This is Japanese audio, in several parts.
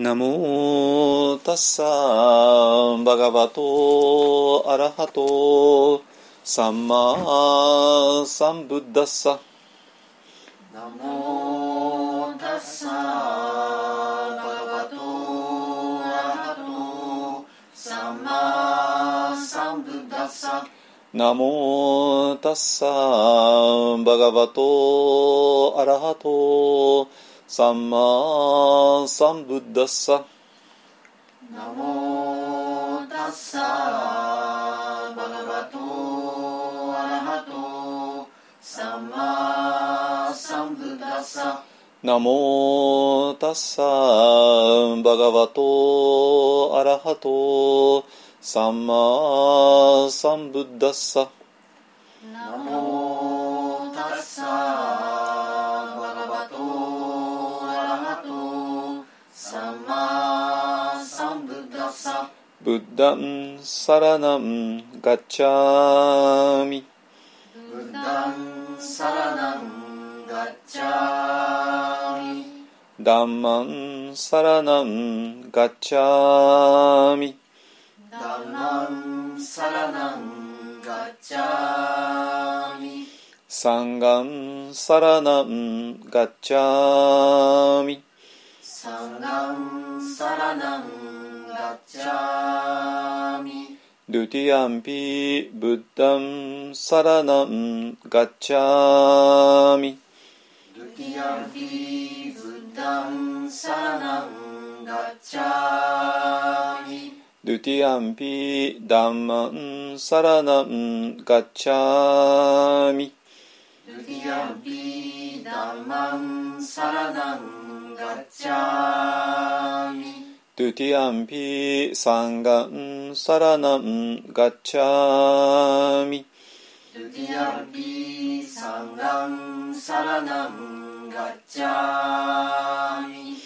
ナモタッサーバガバトアラハトサンマサンブッダッサナモタッサーバガバトアラハトサンマサンブッダッサナモタッサーバガバトアラハトサンマサンブッダッサナモタッサーバガバトアラハトサンマサンブッダッサナモタッサーバガバトアラハトサンマサンブッダッサブッダンサラナンガッチャーミブッダンサラナンガッチャーミダンマンサラナンガッチャーミダンマンサラナンガッチャーミサンガンサラナンガッチャーミサンガンサラナンガッチャーミドゥティアンピブッダンサラナンガッチャーミドゥティアンピブッダンサンガンサラナンガッチャーミドゥティアンピサンガッチャーミドゥティアンサンガンサラナンガッチャーミ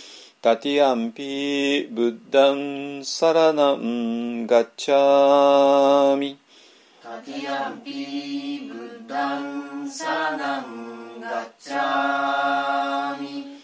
ドゥティアンピーミタティアンピブッダンサラナンガッチャーミタティアンピブッダンサラナンガッチャーミ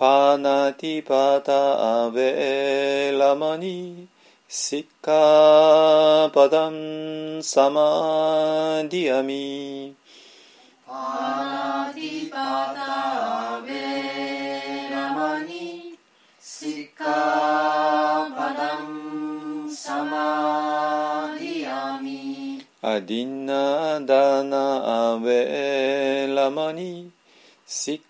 パナティパタアベラマニシッカパダンサマディアミパナティパタベラマニシカパダンサマディアミアディナダナアベラマニシッカ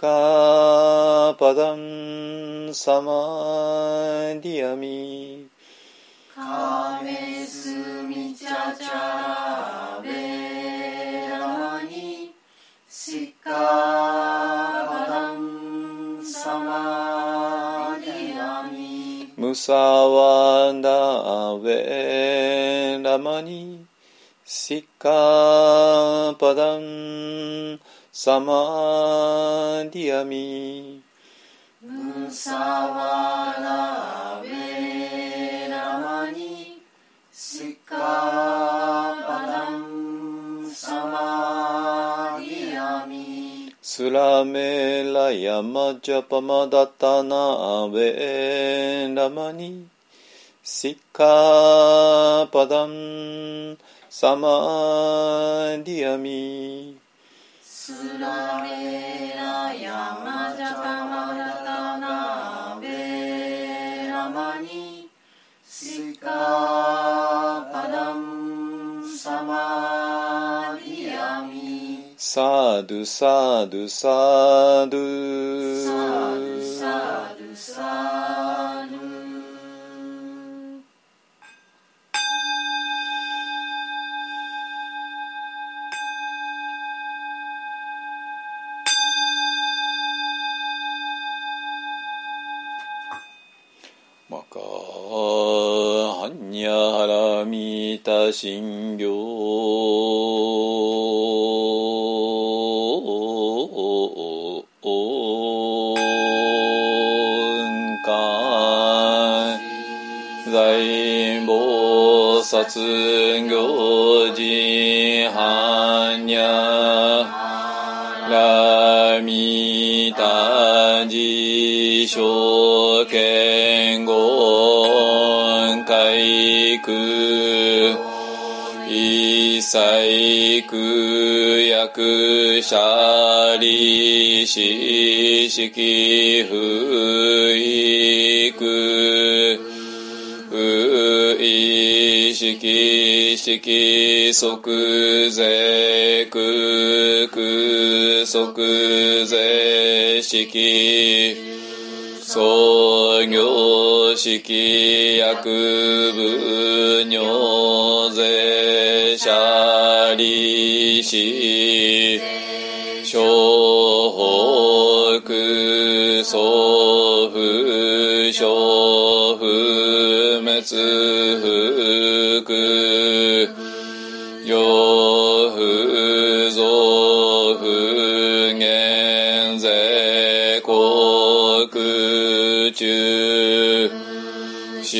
カパダンサマディアミカメスミチャチャベラマニシッカパダンサマディアミムサワダアベラマニシッカパダンサマディアミムサワラベラマニシカパダンサマディアミスラメラヤマジャパマダタナアベラマニシッカパダンサマディアミスラメラヤマジャパマダタナベラマニシカパダンサマディアミサドゥサドゥサドサゥドサドサドマニャハラミタシンギョンカ財菩薩行事般若ラミタジショケンンカイク一切空薬者利子式不育不意識式即税空空即税式。創業式薬部尿税者利子小北祖父小不滅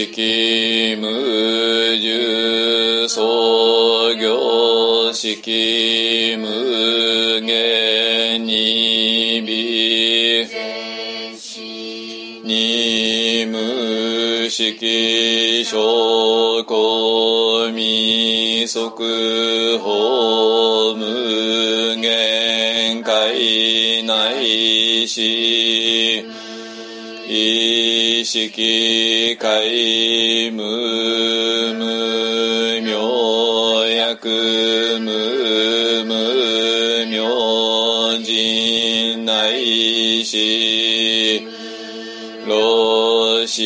式無重創業式無限に微全に無識証拠未速報無限界内し意識界無無明薬無無明人内し老子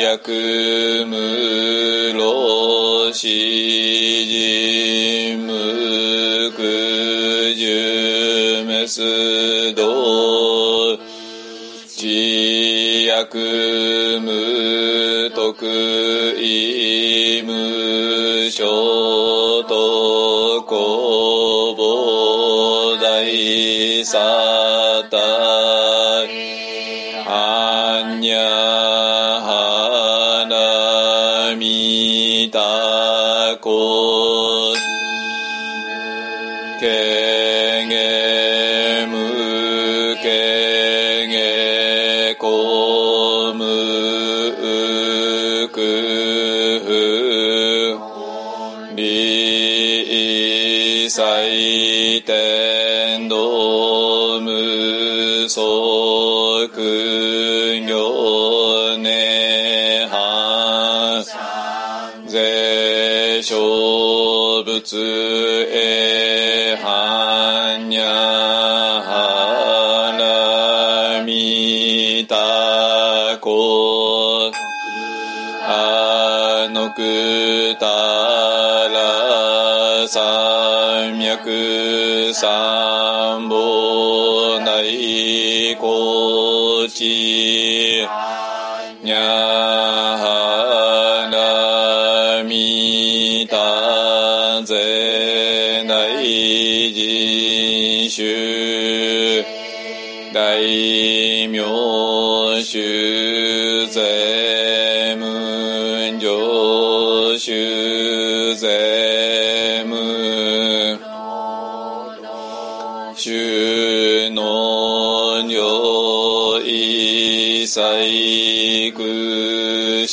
薬無大サ仏へ般若花見たこあのくたら三脈三宝内高知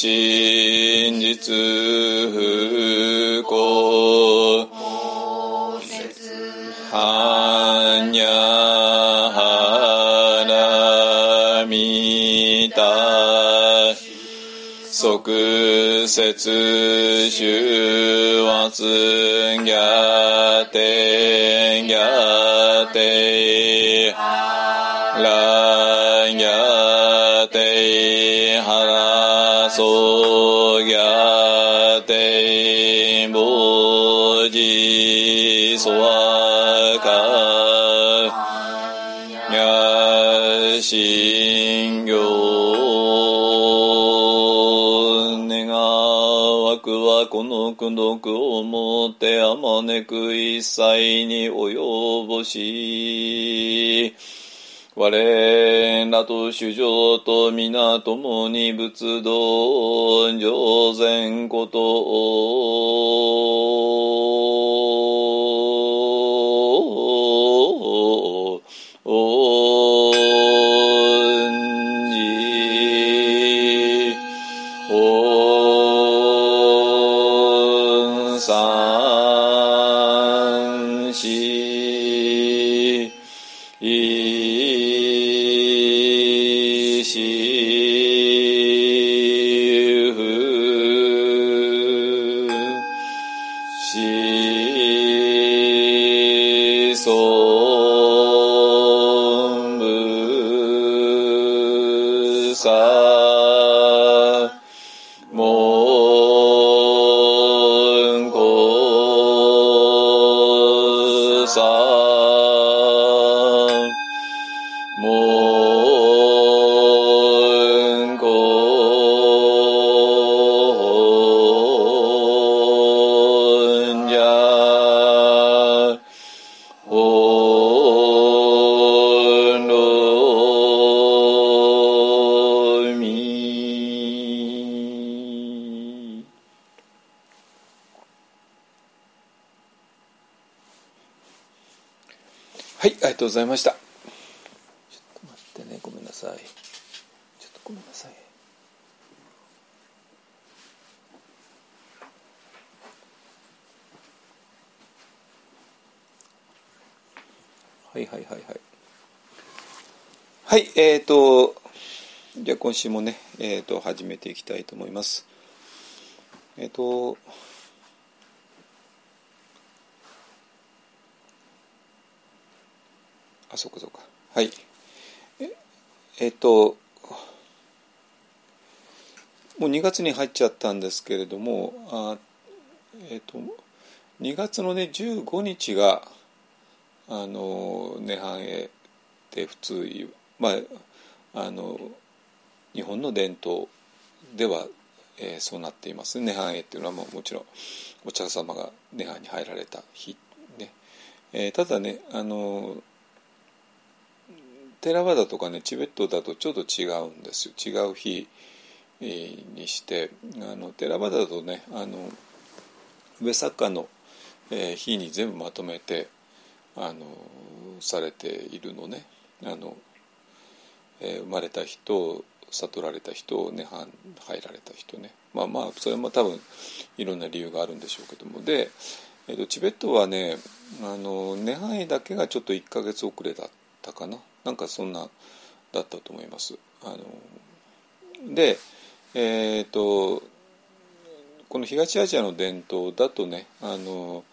真実不幸般若花見た即節終圧ギャテギャテラはこの苦毒をもってあまねく一切に及ぼし我らと主情と皆共に仏道上善こといございました。ちょっと待ってね、ごめんなさい。ちょっとごめんなさい。はいはいはいはい。はい、えっ、ー、と、じゃあ今週もね、えっ、ー、と、始めていきたいと思います。えっ、と、あ、そうかそうか。はい。ええっと、もう2月に入っちゃったんですけれども、あえっと、2月のね、15日が、あの、涅槃へって普通言う、まあ、あの、日本の伝統では、えーそうなっています。涅槃へっていうのはもうもちろんお茶様が涅槃に入られた日ね。えーただね、あの、テラワダとかねチベットだとちょっと違うんですよ。違う日にして。あのテラワダだとねあのウェサッカの、日に全部まとめてあのされているのね。あの、えー生まれた人悟られた人涅槃入られた人ね。まあまあそれも多分いろんな理由があるんでしょうけども。で、えーとチベットはねあの涅槃だけがちょっと1ヶ月遅れだったかな。なんかそんなだったと思います。あのでえっ、とこの東アジアの伝統だとねあの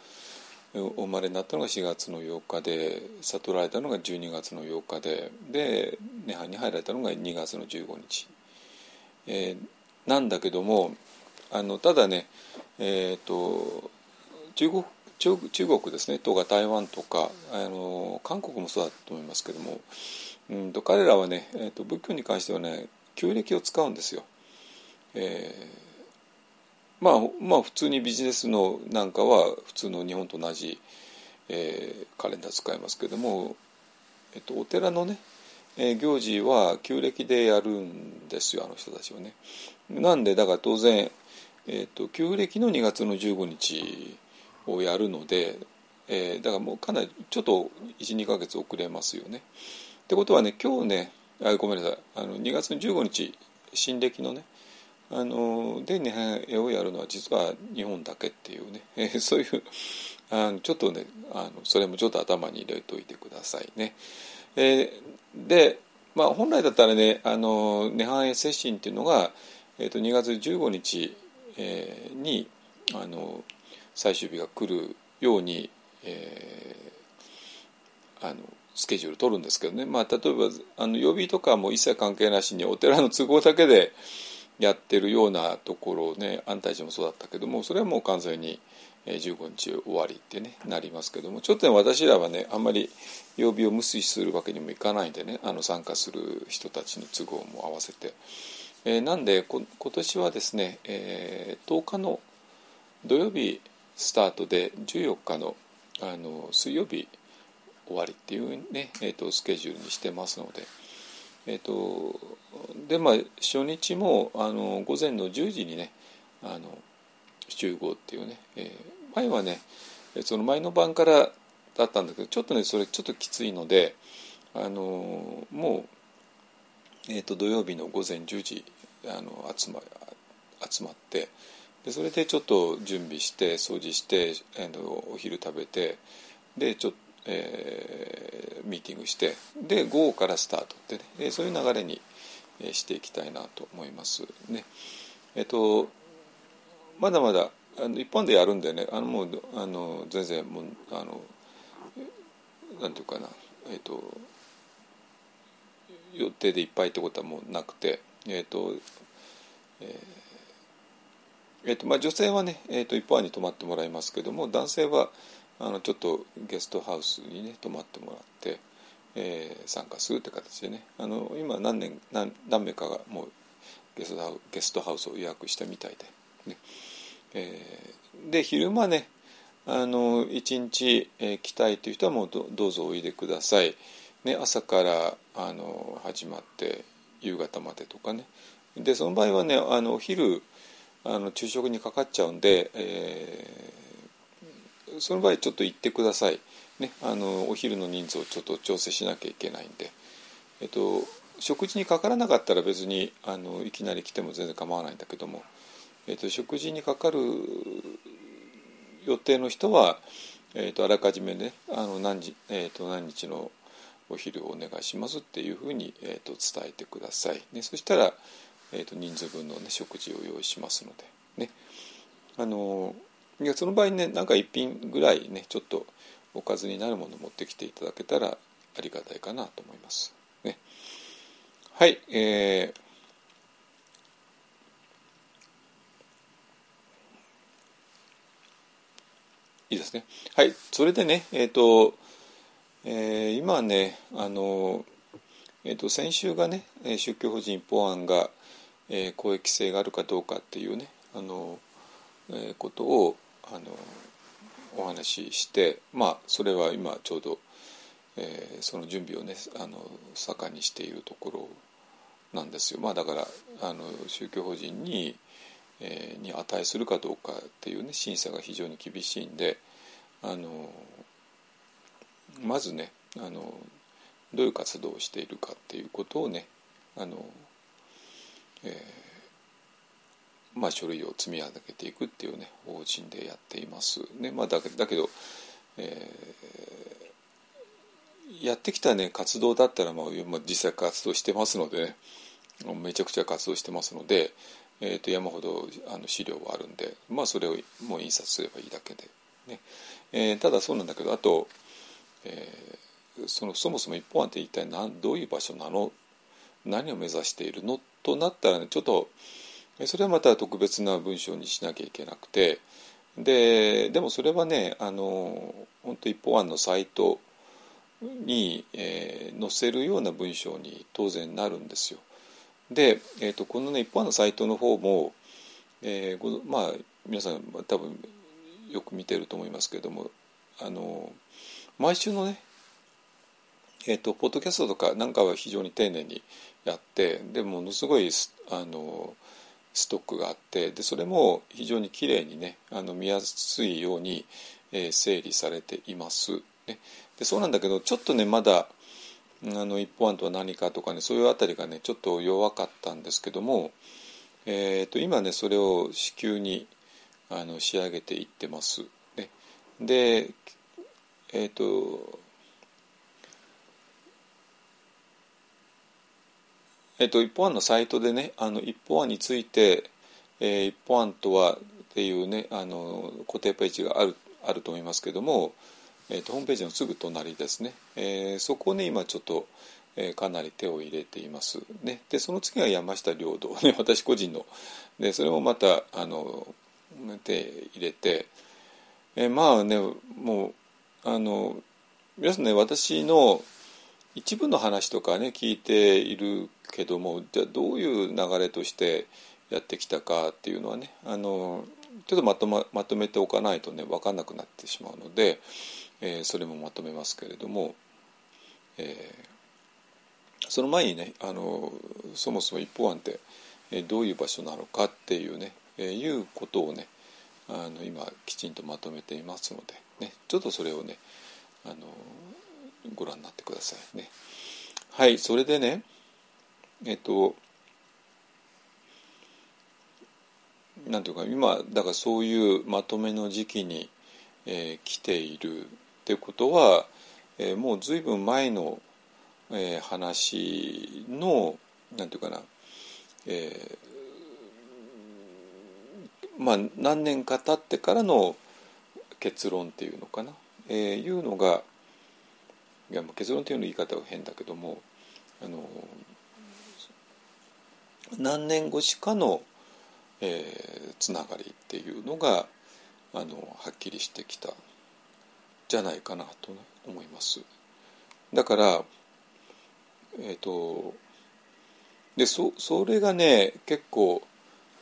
お生まれになったのが4月の8日で悟られたのが12月の8日でで涅槃に入られたのが2月の15日、えーなんだけどもあのただねえっ、と中国中国ですねとか台湾とかあの韓国もそうだと思いますけども、うん、と彼らはね、えー、と仏教に関してはね旧暦を使うんですよ。えーまあ、まあ普通にビジネスのなんかは普通の日本と同じ、えーカレンダー使いますけども、えっと、お寺のね、えー行事は旧暦でやるんですよあの人たちはね。なんでだから当然、えっと、旧暦の2月の15日をやるので、えーだからもうかなりちょっと12ヶ月遅れますよね。ってことはね今日ねあごめんなさいあの2月の15日新暦のねあのでね絵をやるのは実は日本だけっていうね、えーそういうあのちょっとねあのそれもちょっと頭に入れといてくださいね。えーで、まあ、本来だったらねあの涅槃絵接心っていうのが、えー、と2月15日、えー、にあの最終日が来るように、えー、あのスケジュール取るんですけどね、まあ、例えばあの曜日とかも一切関係なしにお寺の都合だけでやってるようなところをね安泰寺もそうだったけどもそれはもう完全に15日終わりってねなりますけどもちょっとね私らはねあんまり曜日を無視するわけにもいかないんでねあの参加する人たちの都合も合わせて、えー、なんで今年はですね、えー、10日の土曜日スタートで14日のあの水曜日終わりっていうね、えーと、スケジュールにしてますので。えーと、でまあ初日もあの午前の10時にねあの集合っていうね、えー、前はねその前の晩からだったんだけどちょっとねそれちょっときついのであのもう、えーと、土曜日の午前10時あの集ま集まってでそれでちょっと準備して掃除して、えー、お昼食べてでちょっとえー、ミーティングしてで午後からスタートってねそういう流れにしていきたいなと思いますね。えっ、とまだまだあの一本でやるんでねあのもうあの全然もうあのなんていうかなえっ、と予定でいっぱいってことはもうなくてえっ、とえーえーとまあ、女性はね、えーと、一般に泊まってもらいますけども男性はあのちょっとゲストハウスにね泊まってもらって、えー、参加するって形でねあの今何年何何名かがもうゲストハウゲストハウスを予約したみたいで、ね。えー、で昼間ねあの一日、えー、来たいという人はもうどどうぞおいでください、ね、朝からあの始まって夕方までとかね。でその場合はねあのお昼あの昼食にかかっちゃうんで、えーその場合ちょっと行ってください、ね、あのお昼の人数をちょっと調整しなきゃいけないんで、えっと、食事にかからなかったら別にあのいきなり来ても全然構わないんだけども、えっと、食事にかかる予定の人は、えっと、あらかじめねあの何時、えっと、何日のお昼をお願いしますっていうふうに、えっと、伝えてください、ね、そしたら、えっと、人数分の、ね、食事を用意しますのでねあのいやその場合ねなんか一品ぐらいねちょっとおかずになるもの持ってきていただけたらありがたいかなと思います。ね、はいえーいいですね。はい、それでね、えっ、ー、と、えー、今ね、あの、えっ、ー、と、先週がね、宗教法人法案が、えー、公益性があるかどうかっていうね、あの、えー、ことを、あのお話ししてまあそれは今ちょうど、えー、その準備をねあの盛んにしているところなんですよ。まあ、だからあの宗教法人に,、えー、に値するかどうかっていうね審査が非常に厳しいんであのまずねあのどういう活動をしているかっていうことをねあの、えーまあ、書類を積み上げていくっていうね方針でやっています。ねまあ、だけだけど、えー、やってきたね活動だったら、まあ、実際活動してますので、ね、めちゃくちゃ活動してますので、えー、と山ほどあの資料はあるんで、まあ、それをもう印刷すればいいだけで、ねえー、ただそうなんだけどあと、えー、そのそもそも一本案って一体何どういう場所なの何を目指しているの？となったらねちょっとそれはまた特別な文章にしなきゃいけなくてででもそれはねあの本当一方案のサイトに、えー、載せるような文章に当然なるんですよ。で、えーと、このね一方案のサイトの方も、えー、まあ皆さん多分よく見てると思いますけれどもあの毎週のねえーと、ポッドキャストとかなんかは非常に丁寧にやってでものすごいあのストックがあってでそれも非常にきれいにねあの見やすいように、えー、整理されています。ね、でそうなんだけどちょっとねまだあの一方案とは何かとかねそういうあたりがねちょっと弱かったんですけども、えーと、今ねそれを至急にあの仕上げていってます。ね、でえっ、ー、とえっと、一方案のサイトでねあの一方案について、えー、一方案とはっていうねあの固定ページがあるあると思いますけども、えーと、ホームページのすぐ隣ですね、えー、そこをね今ちょっと、えー、かなり手を入れています、ね、でその次は山下領土、ね、私個人の。でそれもまたあの手入れて、えー、まあねもうあの皆さんね私の一部の話とかね聞いているけどもじゃあどういう流れとしてやってきたかっていうのはねあのちょっとまとままとめておかないとね分かんなくなってしまうので、えー、それもまとめますけれども、えー、その前にねあのそもそも一方案ってどういう場所なのかっていうね、えー、いうことをねあの今きちんとまとめていますので、ね、ちょっとそれをねあのご覧になってくださいね。はいそれでねえっとなんていうか今だからそういうまとめの時期に、えー、来ているってことは、えー、もう随分前の、えー、話のなんていうかな、えー、まあ何年か経ってからの結論っていうのかな、えー、いうのがいや結論っていうの言い方は変だけどもあの何年越しかのえー、つながりっていうのがあのはっきりしてきたじゃないかなと思います。だからえっ、ー、とでそそれがね結構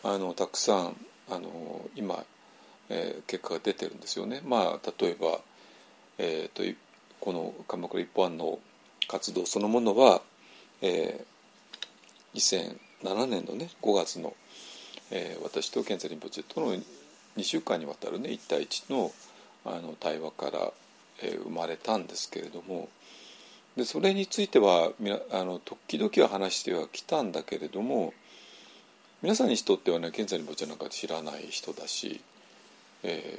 あのたくさんあの今、えー、結果が出てるんですよね。まあ例えば、えーと、この鎌倉一般の活動そのものは、えー、2007年のね5月のえー、私と健在リンポチェとの2週間にわたるね1対1のあの対話から、えー、生まれたんですけれどもでそれについてはあの時々は話してはきたんだけれども皆さんにとってはね健在リンポチェなんか知らない人だし、え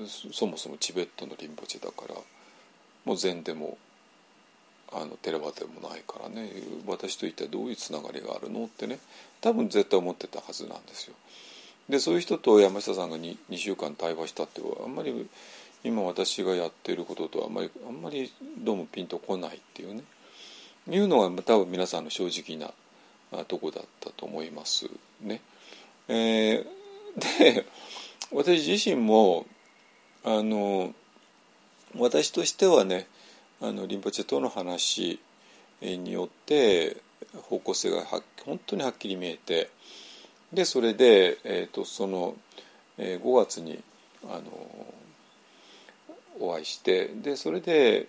ー、そもそもチベットのリンポチェだからもう禅でもあのテレバでもないからね私と一体どういうつながりがあるのってね多分絶対思ってたはずなんですよ。でそういう人と山下さんが 2, 2週間対話したってあんまり今私がやってることとあんまりあんまりどうもピンとこないっていうねいうのが多分皆さんの正直なとこだったと思いますね。えー、で私自身もあの私としてはねあのリンパチェとの話によって方向性がは本当にはっきり見えてでそれで、えーと、その、えー、5月にあのお会いしてでそれで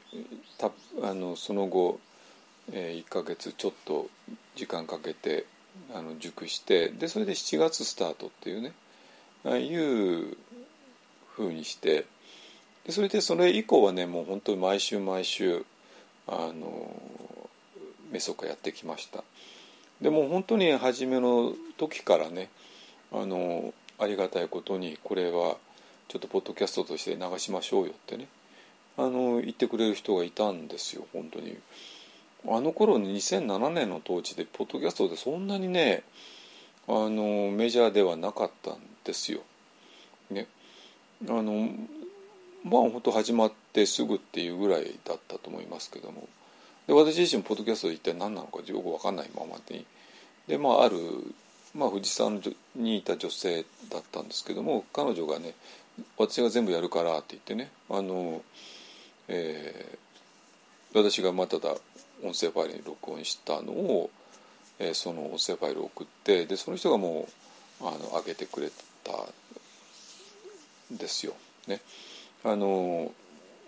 たあのその後、えー、1ヶ月ちょっと時間かけてあの熟してでそれで7月スタートっていうねああいうふうにしてでそれでそれ以降はねもう本当に毎週毎週あのメソカやってきました。でも本当に初めの時からねあのありがたいことにこれはちょっとポッドキャストとして流しましょうよってねあの言ってくれる人がいたんですよ本当に。あの頃の2007年の当時でポッドキャストでそんなにねあのメジャーではなかったんですよ。ね、あのまあ本当始まってすぐっていうぐらいだったと思いますけども。で私自身ポッドキャスト一体何なのかよく分かんないままに。でまあある、まあ、富士山にいた女性だったんですけども彼女がね私が全部やるからって言ってねあの、えー、私がまただ音声ファイルに録音したのを、えー、その音声ファイルを送ってでその人がもうあの上げてくれたんですよ。ね、あの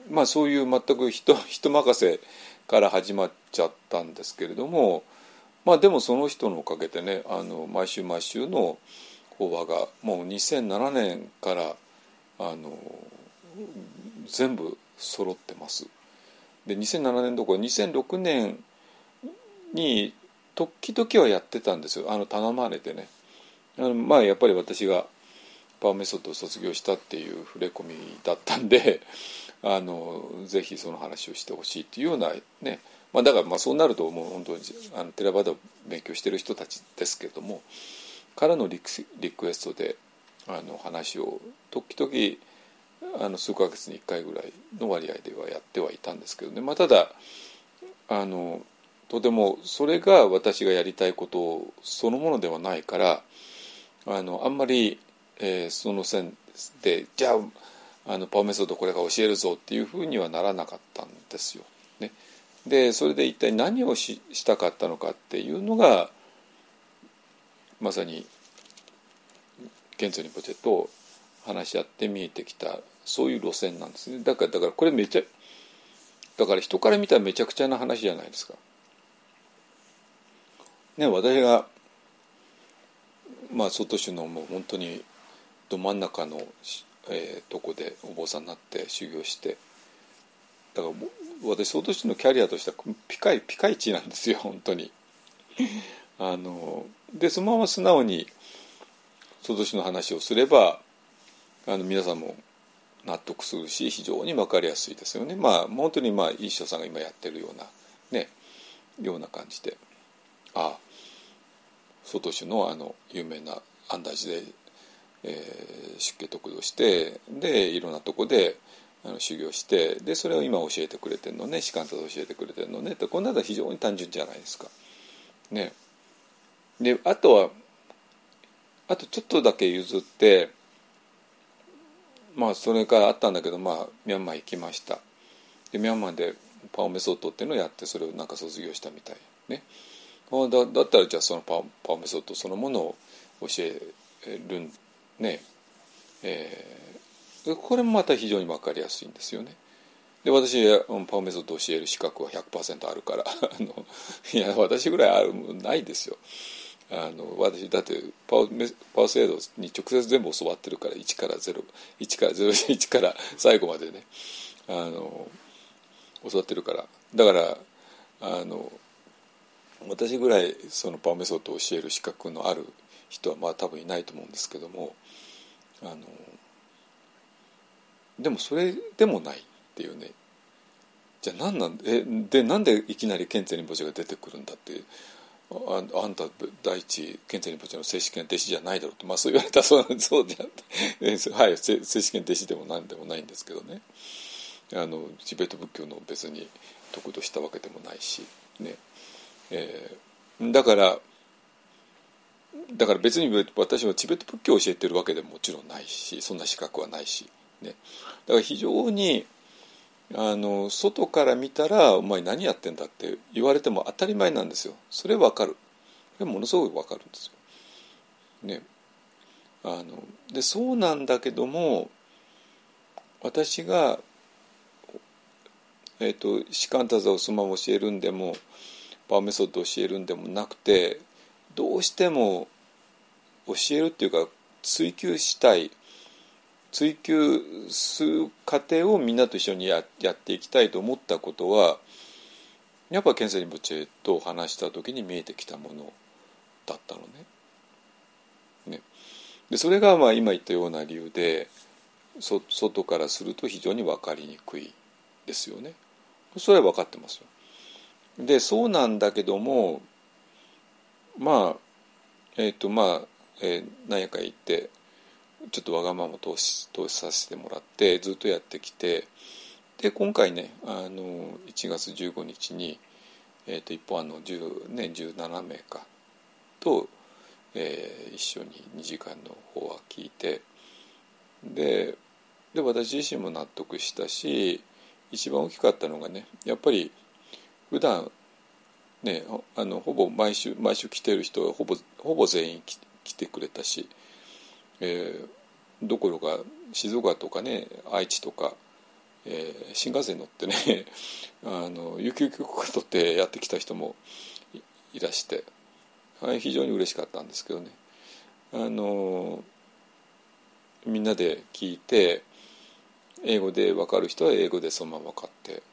まあそういう全く人 人任せから始まっちゃったんですけれどもまあでもその人のおかげでねあの毎週毎週の法話がもう2007年からあの全部揃ってます。で2007年どころ2006年に時々はやってたんですよあの頼まれてねあのまあやっぱり私がパワーメソッドを卒業したっていう触れ込みだったんで あのぜひその話をしてほしいっていうようなね。まあ、だからまあそうなるともう本当にあのテラバダを勉強してる人たちですけれどもからのリクエストであの話を時々あの数ヶ月に1回ぐらいの割合ではやってはいたんですけどね、まあ、ただあのとてもそれが私がやりたいことそのものではないからあのあんまり、えー、その線でじゃああのパワーメソッドこれが教えるぞっていうふうにはならなかったんですよ。ね、でそれで一体何をししたかったのかっていうのがまさにケンツォニポチェと話し合って見えてきたそういう路線なんですねだからだからこれめちゃだから人から見たらめちゃくちゃな話じゃないですか。ね私がまあ外州のもう本当にど真ん中の、えー、とこでお坊さんになって修行してだから私外州のキャリアとしてはピカイピカイチなんですよ本当に。あのでそのまま素直に外州の話をすればあの皆さんも納得するし非常に分かりやすいですよね。まあ本当にまあ一生さんが今やってるようなねような感じでああ外州のあの有名な安大寺で、えー、出家得度してでいろんなとこであの修行してでそれを今教えてくれてるのね士官と教えてくれてるのねってこんなのは非常に単純じゃないですか。ね、であとはあとちょっとだけ譲ってまあそれからあったんだけどまあミャンマー行きました。でミャンマーでパオメソッドっていうのをやってそれをなんか卒業したみたい。ね。だだったらじゃあそのパオメソッドそのものを教えるんねえー、これもまた非常に分かりやすいんですよね。で私パオメソッドを教える資格は100%あるから あのいや私ぐらいあるないですよ。あの私だってパワーパワー制度に直接全部教わってるから1から01から01から最後までねあの教わってるからだからあの私ぐらいそのパワーメソッドを教える資格のある人はまあ多分いないと思うんですけどもあのでもそれでもないっていうね。じゃあ何なんえでなんでいきなりケンツェリンボジが出てくるんだってああんた第一ケンツェリンボジの正式な弟子じゃないだろうと、まあ、そう言われたらそうそうじゃはい正式な弟子でも何でもないんですけどね。あのチベット仏教の別に得度したわけでもないしね。えー、だからだから別に私はチベット仏教を教えてるわけでももちろんないしそんな資格はないし、ね、だから非常にあの外から見たら「お前何やってんだ」って言われても当たり前なんですよ。それ分かる。それものすごく分かるんですよ。ね、あのでそうなんだけども私が、えーと、シカンタザをそのまま教えるんでもパワーメソッドを教えるんでもなくてどうしても教えるっていうか追求したい追求する過程をみんなと一緒にややっていきたいと思ったことはやっぱケンセリン・ブチェと話した時に見えてきたものだったのね。ねでそれがまあ今言ったような理由でそ外からすると非常に分かりにくいですよね。それは分かってますよ。でそうなんだけどもまあえっ、ー、とまあ、えー、何やか言ってちょっとわがまま投資投資させてもらってずっとやってきてで今回ねあの1月15日に、えーと、一方あの10、ね、17名かと、えー、一緒に2時間の方は聞いてでで私自身も納得したし一番大きかったのがねやっぱり普段ねあのほぼ毎週毎週来てる人はほぼほぼ全員来てくれたし、えー、どころか静岡とかね愛知とか、えー、新幹線乗ってね あの有給許可取ってやってきた人もいらして、はい、非常に嬉しかったんですけどね。あのみんなで聞いて英語で分かる人は英語でそのまま分かって、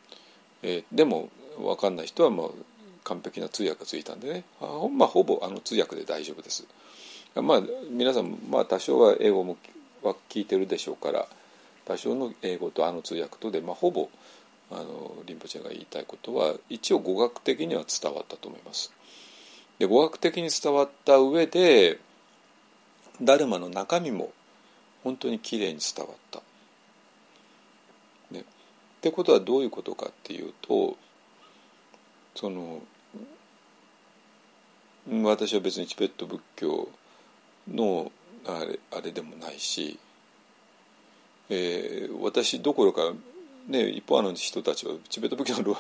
えー、でも分かんない人はもう完璧な通訳がついたんでねあ、まあ、ほぼあの通訳で大丈夫です。まあ、皆さん、まあ、多少は英語もは聞いてるでしょうから多少の英語とあの通訳とで、まあ、ほぼあのリンポチェが言いたいことは一応語学的には伝わったと思います。で語学的に伝わった上でダルマの中身も本当にきれいに伝わった。ね、ってことはどういうことかっていうとその私は別にチベット仏教のあれあれでもないし、えー、私どころかね、一方の人たちはチベット仏教の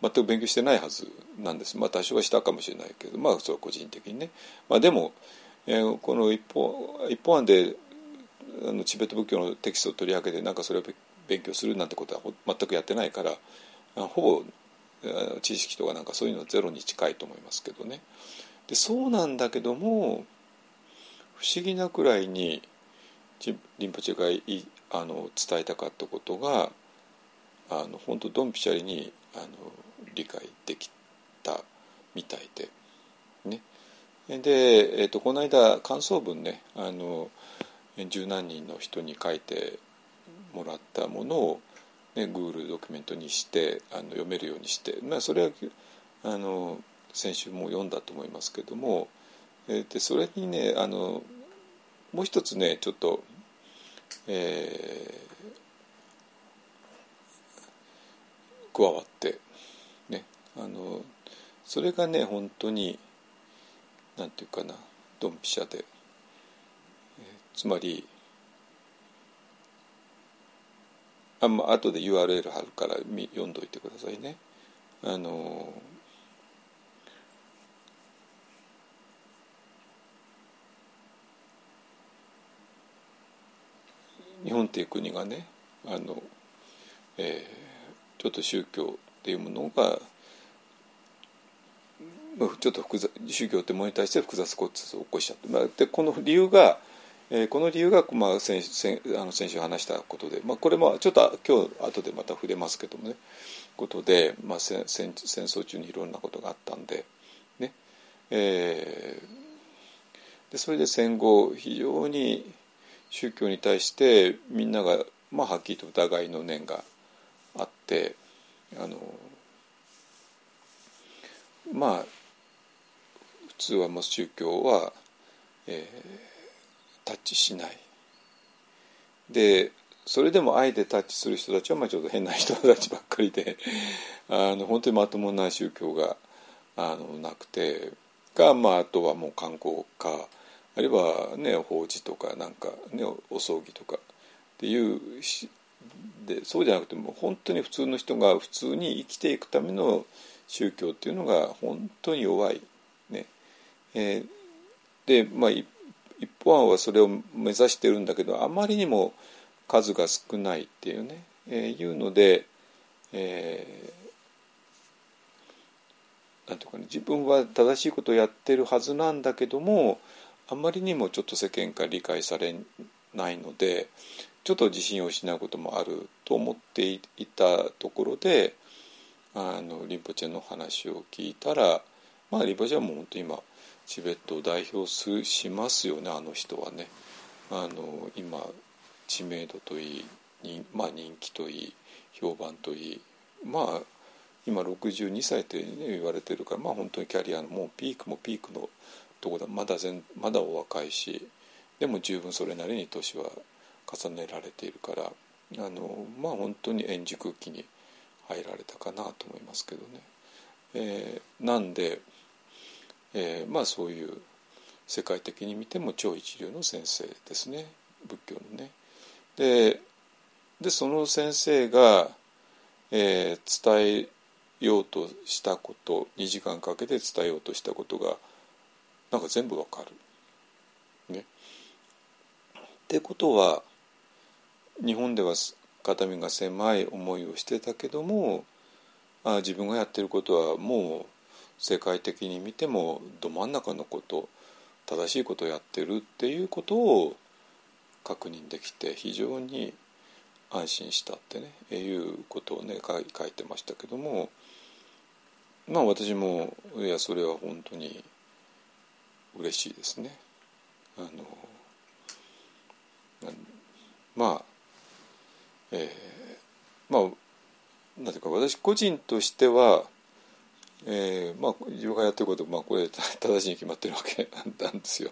全く勉強してないはずなんです。まあ多少はしたかもしれないけどまあそれは個人的にね、まあ、でも、えー、この一方一方案であのチベット仏教のテキストを取り上げてなんかそれを勉強するなんてことは全くやってないからほぼ知識とかなんかそういうのはゼロに近いと思いますけどね。でそうなんだけども不思議なくらいにリンポチがいあの伝えたかったことがあの本当ドンピシャリにあの理解できたみたいで。ね、で、えーと、この間感想文ねあの十何人の人に書いてもらったものを、ね、Google ドキュメントにしてあの読めるようにして、まあ、それはあの先週も読んだと思いますけども、えー、でそれにねあのもう一つねちょっと、えー、加わってねあのそれがね本当になんていうかなドンピシャで、えー、つまりあまあ後で URL 貼るから読んどいてくださいね。あの日本っていう国がねあの、えー、ちょっと宗教っていうものがちょっと複雑宗教ってものに対して複雑骨折を起こしちゃって、まあ、でこの理由が、えー、この理由が、まあ、先先あの先週話したことで、まあ、これもちょっと今日後でまた触れますけどもねことで、まあ、戦戦争中にいろんなことがあったんでねえー、でそれで戦後非常に宗教に対してみんなが、まあ、はっきりと疑いの念があってあのまあ普通はもう宗教は、えー、タッチしない。でそれでもあえてタッチする人たちはまあちょっと変な人たちばっかりであの本当にまともな宗教があのなくてが、まあ、あとはもう観光かあるいはね法事とかなんかねお葬儀とかっていうでそうじゃなくても本当に普通の人が普通に生きていくための宗教っていうのが本当に弱い。ねえー、でまあ一方案はそれを目指してるんだけどあまりにも数が少ないっていうね、えー、いうので、えー、なんていうかね自分は正しいことをやってるはずなんだけどもあまりにもちょっと世間から理解されないのでちょっと自信を失うこともあると思っていたところであのリンポチェの話を聞いたらまあリンポチェはもう本当今チベットを代表すしますよねあの人はね。あの今知名度といいまあ、人気といい評判といいまあ今62歳って、ね、言われてるからまあ本当にキャリアのもうピークもピークのとこだまだ全まだお若いしでも十分それなりに年は重ねられているからあのまあ本当に円熟期に入られたかなと思いますけどね。えー、なんで、えー、まあそういう世界的に見ても超一流の先生ですね仏教のね。ででその先生が、えー、伝えようとしたこと2時間かけて伝えようとしたことがなんか全部わかる。ね。ってことは日本では肩身が狭い思いをしてたけどもあ自分がやってることはもう世界的に見てもど真ん中のこと正しいことをやってるっていうことを確認できて非常に安心したってねいうことをね書いてましたけどもまあ私もいやそれは本当に嬉しいですね。あのまあ、えー、まあなんていうか私個人としては、えー、まあ自分がやってること、まあ、これ正しいに決まってるわけ なんですよ。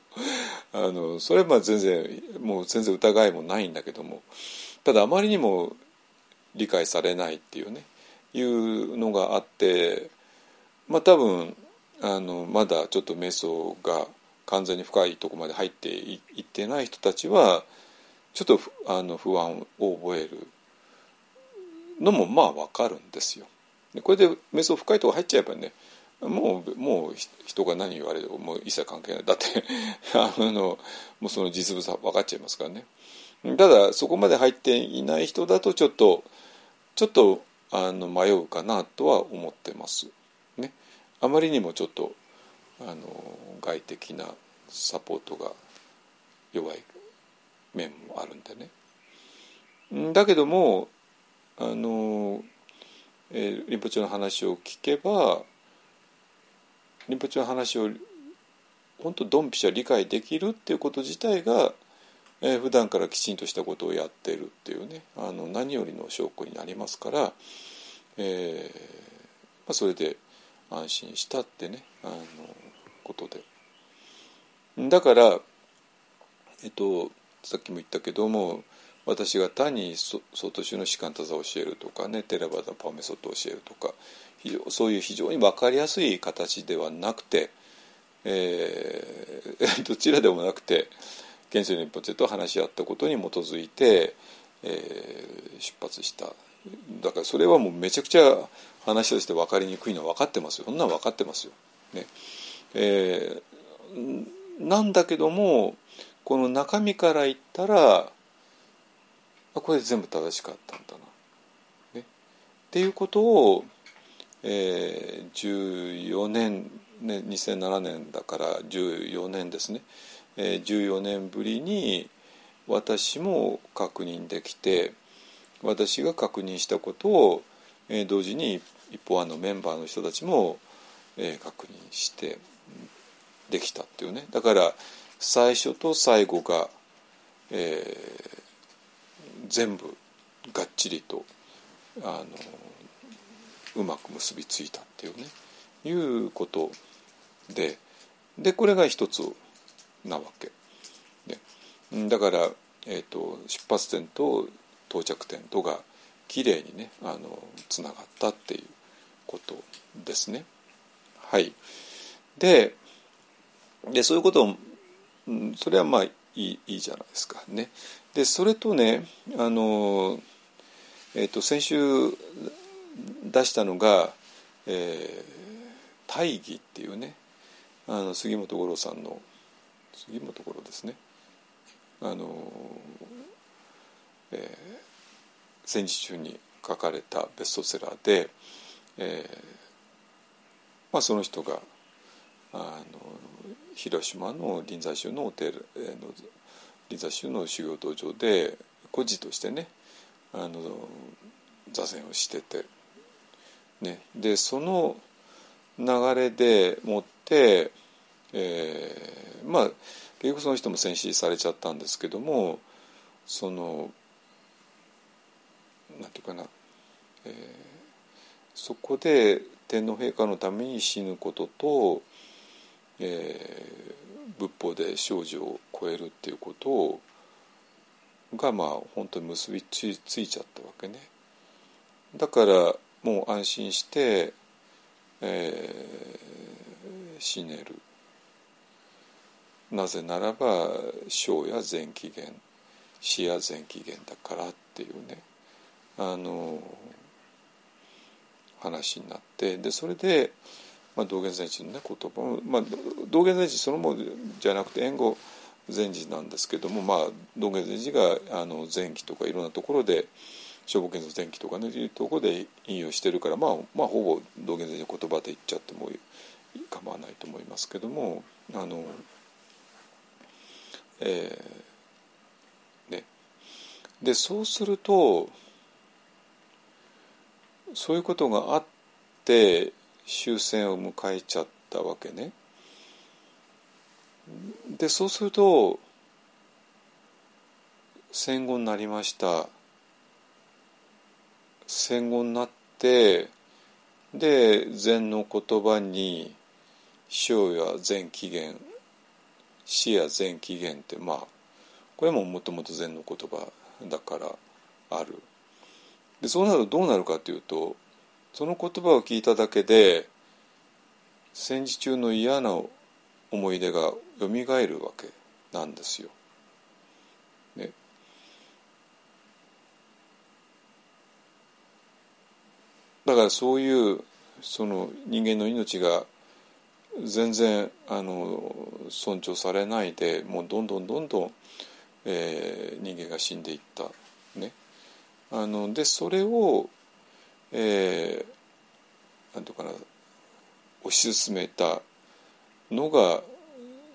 あのそれはまあ全然もう全然疑いもないんだけどもただあまりにも理解されないっていうねいうのがあってまあ多分あのまだちょっと瞑想が完全に深いとこまで入っていってない人たちはちょっとあの不安を覚えるのもまあ分かるんですよ。これで瞑想深いとこ入っちゃえばねもうもう人が何言われるもう一切関係ない。だって あのもうその実物は分かっちゃいますからね。ただそこまで入っていない人だとちょっとちょっとあの迷うかなとは思ってます。あまりにもちょっとあの外的なサポートが弱い面もあるんでね。だけどもあの、えー、リンポチの話を聞けばリンポチの話を本当ドンピシャ理解できるっていうこと自体が、えー、普段からきちんとしたことをやってるっていうね。あの何よりの証拠になりますから、えーまあ、それで安心したってねあのことで。だからえっとさっきも言ったけども私が単に相当宗の士官多座を教えるとかねテラバダパーメソッドを教えるとかそういう非常に分かりやすい形ではなくて、えー、どちらでもなくて現世の一発と話し合ったことに基づいて、えー、出発しただからそれはもうめちゃくちゃ話として分かりにくいのは分かってますよそんなの分かってますよ。ねえー、なんだけどもこの中身から言ったらこれ全部正しかったんだな。ね、っていうことをえー、14年、ね、2007年だから14年ですね、えー、14年ぶりに私も確認できて私が確認したことを、えー、同時に一方あのメンバーの人たちも、えー、確認してできたっていうね。だから最初と最後が、えー、全部がっちりとあのうまく結びついたっていうね。いうことで。でこれが一つなわけ。でだから、えーと、出発点と到着点とがきれいにねあのつながったっていうことですね。はい、ででそういうことをそれはまあいいいいじゃないですかね。でそれとねあの、えーと先週出したのが「えー、大義」っていうねあの杉本五郎さんの杉本五郎ですねあの、えー、戦時中に書かれたベストセラーで、えーまあ、その人があの広島の臨済宗のお寺の臨済宗の修行道場で孤児としてねあの座禅をしててね、でその流れでもって、えー、まあ結局その人も戦死されちゃったんですけどもそのなんていうかな、えー、そこで天皇陛下のために死ぬことと、えー、仏法で少女を超えるっていうことをがまあ本当に結びついちゃったわけね。だからもう安心して、えー、死ねるなぜならば生や全起源死や全起源だからっていうねあの話になってでそれで、まあ、道元禅師のね言葉、まあ、道元禅師そのものじゃなくて援護禅師なんですけども、まあ、道元禅師があの前期とかいろんなところで消防検査前期とかねいうところで引用してるから、まあ、まあほぼ道元先生の言葉で言っちゃっても構わないと思いますけどもあのえー、ね。でそうするとそういうことがあって終戦を迎えちゃったわけね。でそうすると戦後になりました戦後になってで禅の言葉に生や禅起源死や禅起源ってまあこれももともと禅の言葉だからあるでそうなるとどうなるかというとその言葉を聞いただけで戦時中の嫌な思い出がよみがえるわけなんですよ。ね、だからそういうその人間の命が全然あの尊重されないでもうどんどんどんどん、えー、人間が死んでいったあのでそれを、えー、なんとかな推し進めたのが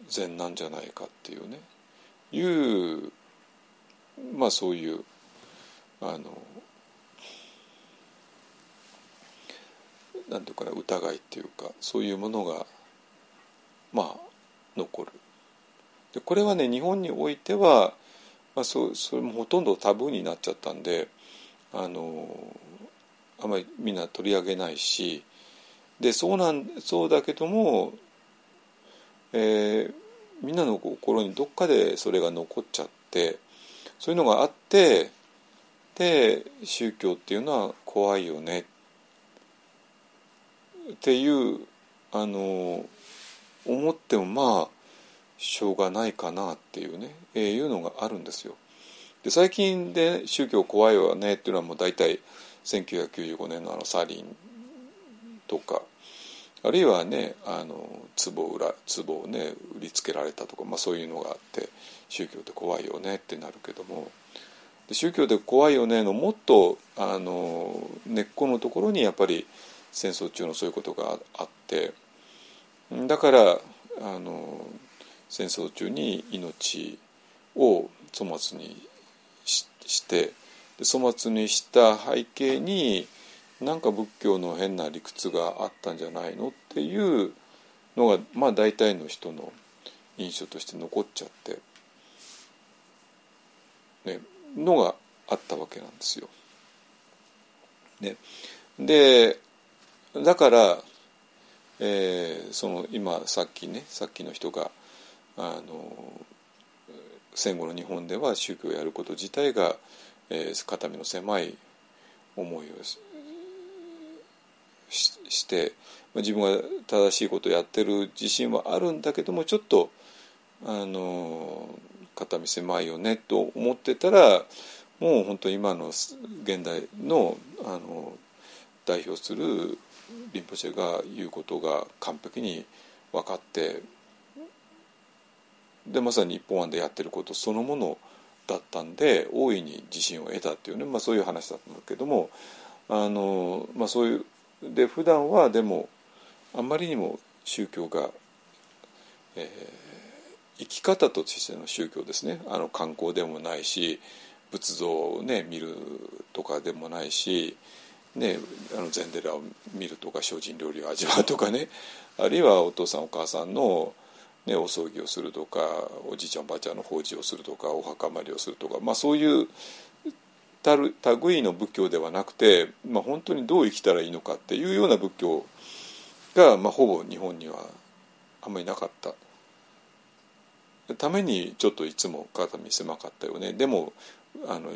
禅なんじゃないかっていうねいうまあそういうあのなんていうかな疑いっていうかそういうものがまあ残る。でこれはね日本においては、まあ、そそれもほとんどタブーになっちゃったんであのあまりみんな取り上げないしでそうなんそうだけども、えー、みんなの心にどっかでそれが残っちゃってそういうのがあってで宗教っていうのは怖いよねっていうあの思ってもまあしょうがないかなっていうね、えー、いうのがあるんですよ。で最近で宗教怖いわねっていうのはもう大体1995年のあのサリンとかあるいはねあの壺裏壺をね売りつけられたとか、まあ、そういうのがあって宗教って怖いよねってなるけどもで宗教って怖いよねのもっとあの根っこのところにやっぱり戦争中のそういうことがあってだからあの戦争中に命を粗末にして粗末にした背景になんか仏教の変な理屈があったんじゃないのっていうのがまあ大体の人の印象として残っちゃって、ね、のがあったわけなんですよ。ね、でだから、えー、その今さっきねさっきの人があの戦後の日本では宗教をやること自体が、えー、肩身の狭い思いをして、まあ、自分が正しいことをやってる自信はあるんだけどもちょっとあの肩身狭いよねと思ってたらもう本当今の現代のあの代表するリンポチェが言うことが完璧に分かってでまさに一本案でやってることそのものだったんで大いに自信を得たっていうね、まあ、そういう話だったんだけどもあの、まあ、そういうで普段はでもあんまりにも宗教が、えー、生き方としての宗教ですね。あの観光でもないし仏像をね見るとかでもないし、ね、あの禅寺を見るとか精進料理を味わうとかね。あるいはお父さんお母さんの、ね、お葬儀をするとかおじいちゃんおばあちゃんの法事をするとかお墓参りをするとか、まあ、そういうたる類の仏教ではなくて、まあ、本当にどう生きたらいいのかっていうような仏教が、まあ、ほぼ日本にはあんまりなかった。ためにちょっといつも肩身狭かったよね。でもあの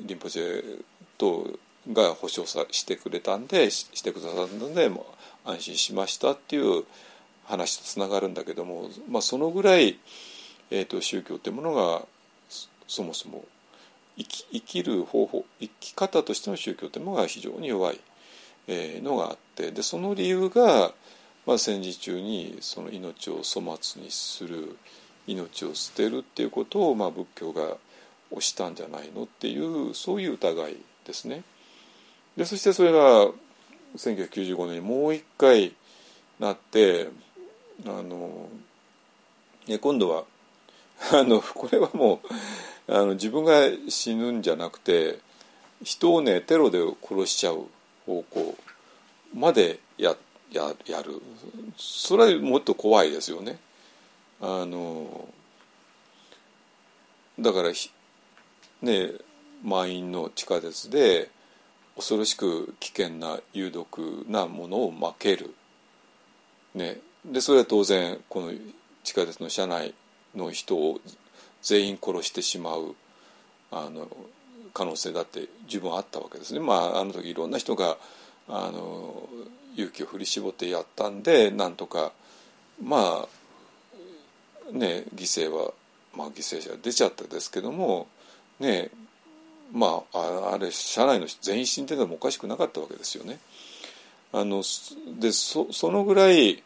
リンポチェとが保証さしてくれたんでしてくださったので安心しましたっていう話とつながるんだけども、まあ、そのぐらい、えーと宗教っていうものがそもそも生き生きる方法生き方としての宗教というのが非常に弱い、えー、のがあってでその理由が、まあ、戦時中にその命を粗末にする命を捨てるっていうことを、まあ、仏教が推したんじゃないのっていうそういう疑いですね。でそしてそれが1995年にもう一回なってあの、ね、今度は あのこれはもうあの自分が死ぬんじゃなくて人をねテロで殺しちゃう方向までやややる。それはもっと怖いですよね。あのだからね満員の地下鉄で恐ろしく危険な有毒なものをまける、ね、でそれは当然この地下鉄の車内の人を全員殺してしまうあの可能性だって十分あったわけですね。まあ、あの時いろんな人があの勇気を振り絞ってやったんでなんとかまあね犠牲は、まあ、犠牲者が出ちゃったですけどもねまああれ社内の全員死んでてもおかしくなかったわけですよね。あのでそそのぐらい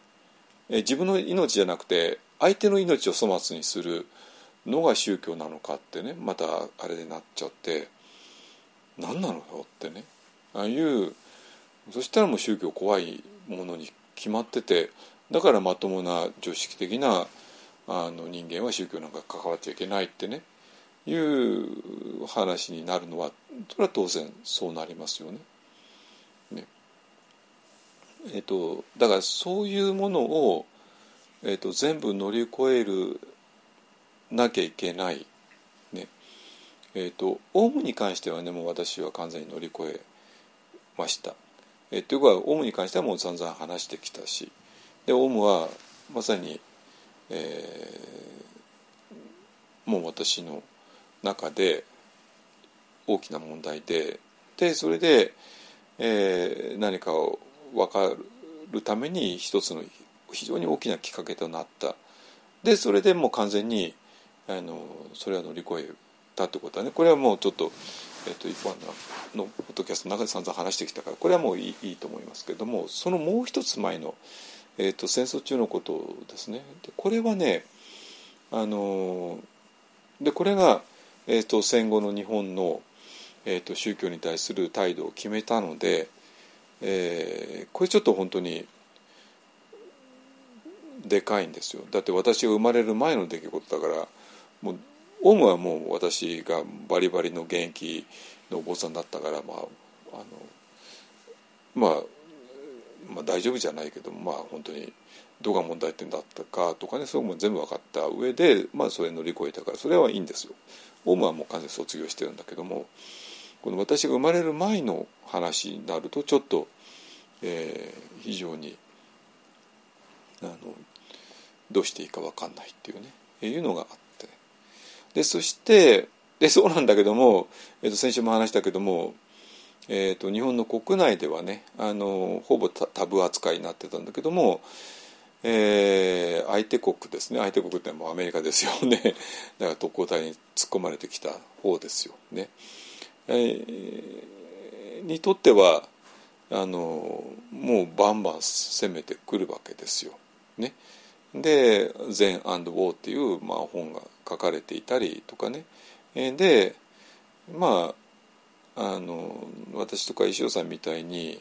自分の命じゃなくて相手の命を粗末にするのが宗教なのかってねまたあれになっちゃって何なのよってねああいうそしたらもう宗教怖いものに決まっててだからまともな常識的なあの人間は宗教なんか関わっちゃいけないってねいう話になるのはそれは当然そうなりますよね。ねえーと、だからそういうものを、えーと、全部乗り越えるなきゃいけない。ねえーと、オウムに関してはねもう私は完全に乗り越えました。えー、というかオウムに関してはもう散々話してきたしでオウムはまさに、えー、もう私の中で大きな問題ででそれで、えー、何かを分かるために一つの非常に大きなきっかけとなった。でそれでもう完全にあのそれは乗り越えたってことはね。これはもうちょっと,、えっと一般のポッドキャストの中で散々話してきたからこれはもういいいいと思いますけれどもそのもう一つ前の、えっと、戦争中のことですね。でこれはねあのでこれがえーと、戦後の日本の、えーと、宗教に対する態度を決めたので、えー、これちょっと本当にでかいんですよだって私が生まれる前の出来事だからもうオウムはもう私がバリバリの現役のお坊さんだったから、まああのまあ、まあ大丈夫じゃないけどまあ本当にどこが問題点だったかとかねそういうも全部分かった上で、まあ、それ乗り越えたからそれはいいんですよ。オウムはもう完全に卒業してるんだけどもこの私が生まれる前の話になるとちょっと、えー、非常にあのどうしていいか分かんないっていうねいうのがあって。でそしてでそうなんだけども、えー、と先週も話したけども、えー、と日本の国内ではねあのほぼタブ扱いになってたんだけどもえー、相手国ですね。相手国ってもうアメリカですよね。だから特攻隊に突っ込まれてきた方ですよね、にとってはあのもうバンバン攻めてくるわけですよ。ね、で「善 and War」っていう、まあ、本が書かれていたりとかねでまああの私とか石尾さんみたいに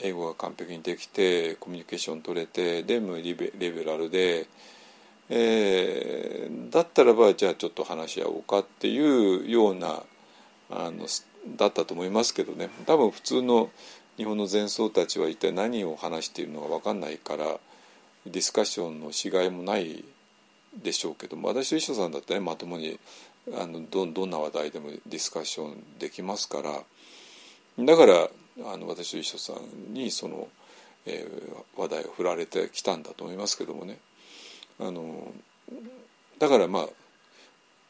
英語が完璧にできてコミュニケーション取れてでもリベリベラルで、えー、だったらばじゃあちょっと話し合おうかっていうようなあのだったと思いますけどね。多分普通の日本の前奏たちは一体何を話しているのか分かんないからディスカッションのしがいもないでしょうけども私と一緒さんだったら、ね、まともにあのどどんな話題でもディスカッションできますから。だからあの私と一緒さんにその、えー、話題を振られてきたんだと思いますけどもね。あのだからまあ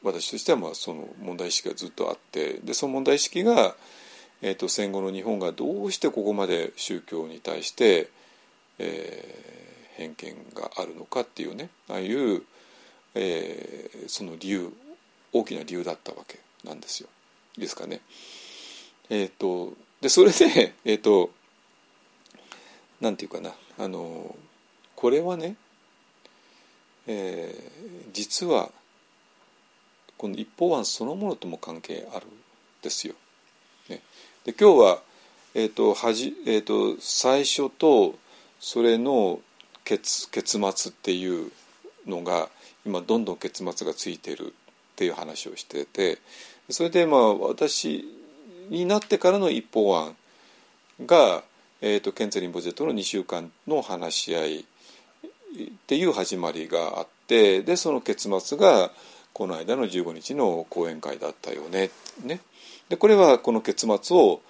私としてはまあその問題意識がずっとあってでその問題意識が、えーと、戦後の日本がどうしてここまで宗教に対して、えー、偏見があるのかっていうねああいう、えー、その理由大きな理由だったわけなんですよ。いいですかね。えっ、ー、とでそれで えっ、ー、となんていうかなあのこれはね、えー、実はこの一方案そのものとも関係あるんですよ。ね、で今日は、えーとはじえーと、最初とそれの結結末っていうのが今どんどん結末がついてるっていう話をしててそれでまあ私になってからの一方案が、えーと、ケンツェリン・ボジェットの2週間の話し合いっていう始まりがあってでその結末がこの間の15日の講演会だったよね。ね。でこれはこの結末を、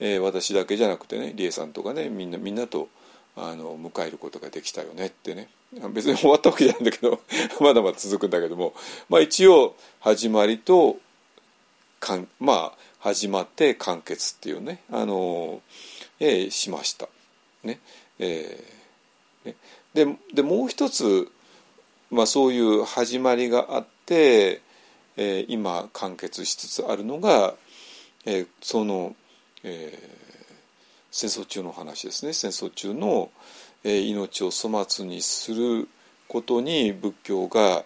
えー、私だけじゃなくてね理恵さんとかねみんなみんなとあの迎えることができたよねってね。別に終わったわけじゃないんだけど まだまだ続くんだけども、まあ、一応始まりとかんまあ始まって完結っていうねあの、えー、しました。ね。えー、ね。ででもう一つ、まあ、そういう始まりがあって、えー、今完結しつつあるのが、えー、その、えー、戦争中の話ですね戦争中の、えー、命を粗末にすることに仏教が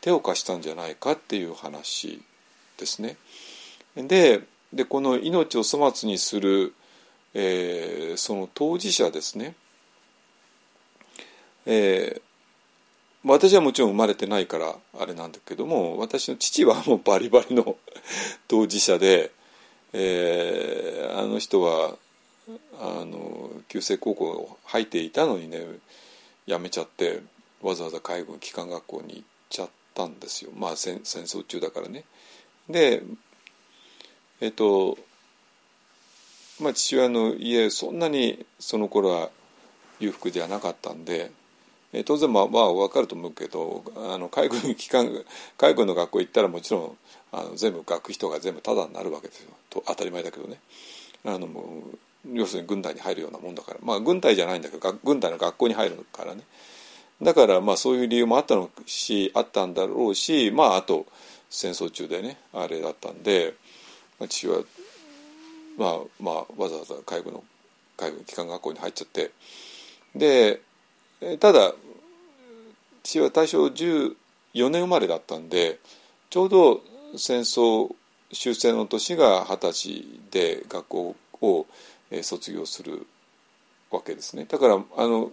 手を貸したんじゃないかっていう話ですね。ででこの命を粗末にする、えー、その当事者ですね、えー、私はもちろん生まれてないからあれなんだけども私の父はもうバリバリの当事者で、えー、あの人はあの旧制高校を入っていたのにね辞めちゃってわざわざ海軍機関学校に行っちゃったんですよまあ戦争中だからね。でえっとまあ父親の家そんなにその頃は裕福ではなかったんでえ当然まあまあ分かると思うけどあの海軍機関海軍の学校行ったらもちろんあの全部学費とか全部タダになるわけですよ。と当たり前だけどね。あのもう要するに軍隊に入るようなもんだから。まあ軍隊じゃないんだけど軍隊の学校に入るからね。だからまあそういう理由もあったのしあったんだろうしまああと戦争中でねあれだったんで父はまあまあわざわざ海軍の海軍機関学校に入っちゃって。でただ父は大正14年生まれだったんでちょうど戦争終戦の年が二十歳で学校を卒業するわけですね。だからあの、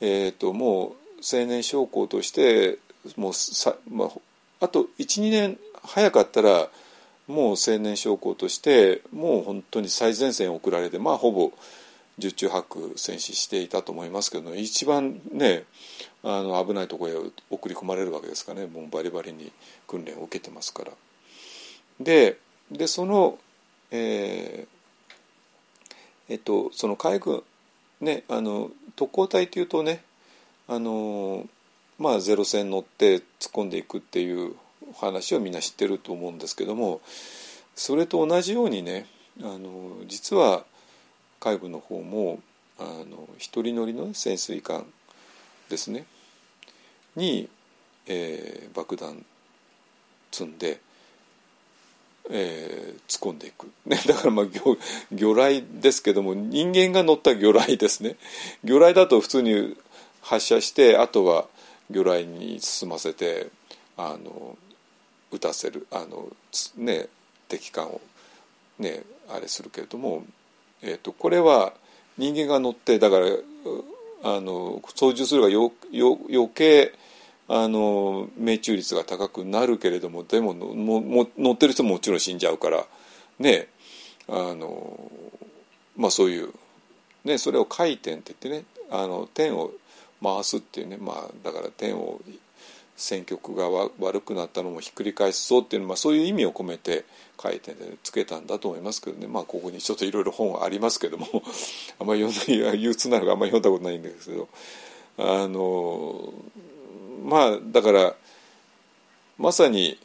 えーと、もう青年将校としてもうさ、まあ、あと12年早かったらもう青年将校としてもう本当に最前線送られてまあほぼ十中八九戦死していたと思いますけど一番ねあの危ないところへ送り込まれるわけですかねもうバリバリに訓練を受けてますから。ででその、えー、えっとその海軍ねあの特攻隊というとねあのまあゼロ戦乗って突っ込んでいくっていう話をみんな知ってると思うんですけどもそれと同じようにねあの実は海軍の方もあの一人乗りの潜水艦ですね。に、えー、爆弾積んで、えー、突っ込んでいく、ね、だからまあ魚魚雷ですけども人間が乗った魚雷ですね。魚雷だと普通に発射してあとは魚雷に進ませてあの撃たせるあの、ね、敵艦を、ね、あれするけれどもえーと、これは人間が乗ってだからあの操縦するがよよ余計あの命中率が高くなるけれどもでももも乗ってる人ももちろん死んじゃうからねあのまあそういう、ね、それを回転って言ってねあの点を回すっていうねまあだから点を選曲が悪くなったのもひっくり返すぞっていうの、まあ、そういう意味を込めて書いて、つけたんだと思いますけどね。まあここにちょっといろいろ本ありますけども あんまり読んだ憂鬱なのがあんまり読んだことないんですけど。あのまあだからまさに、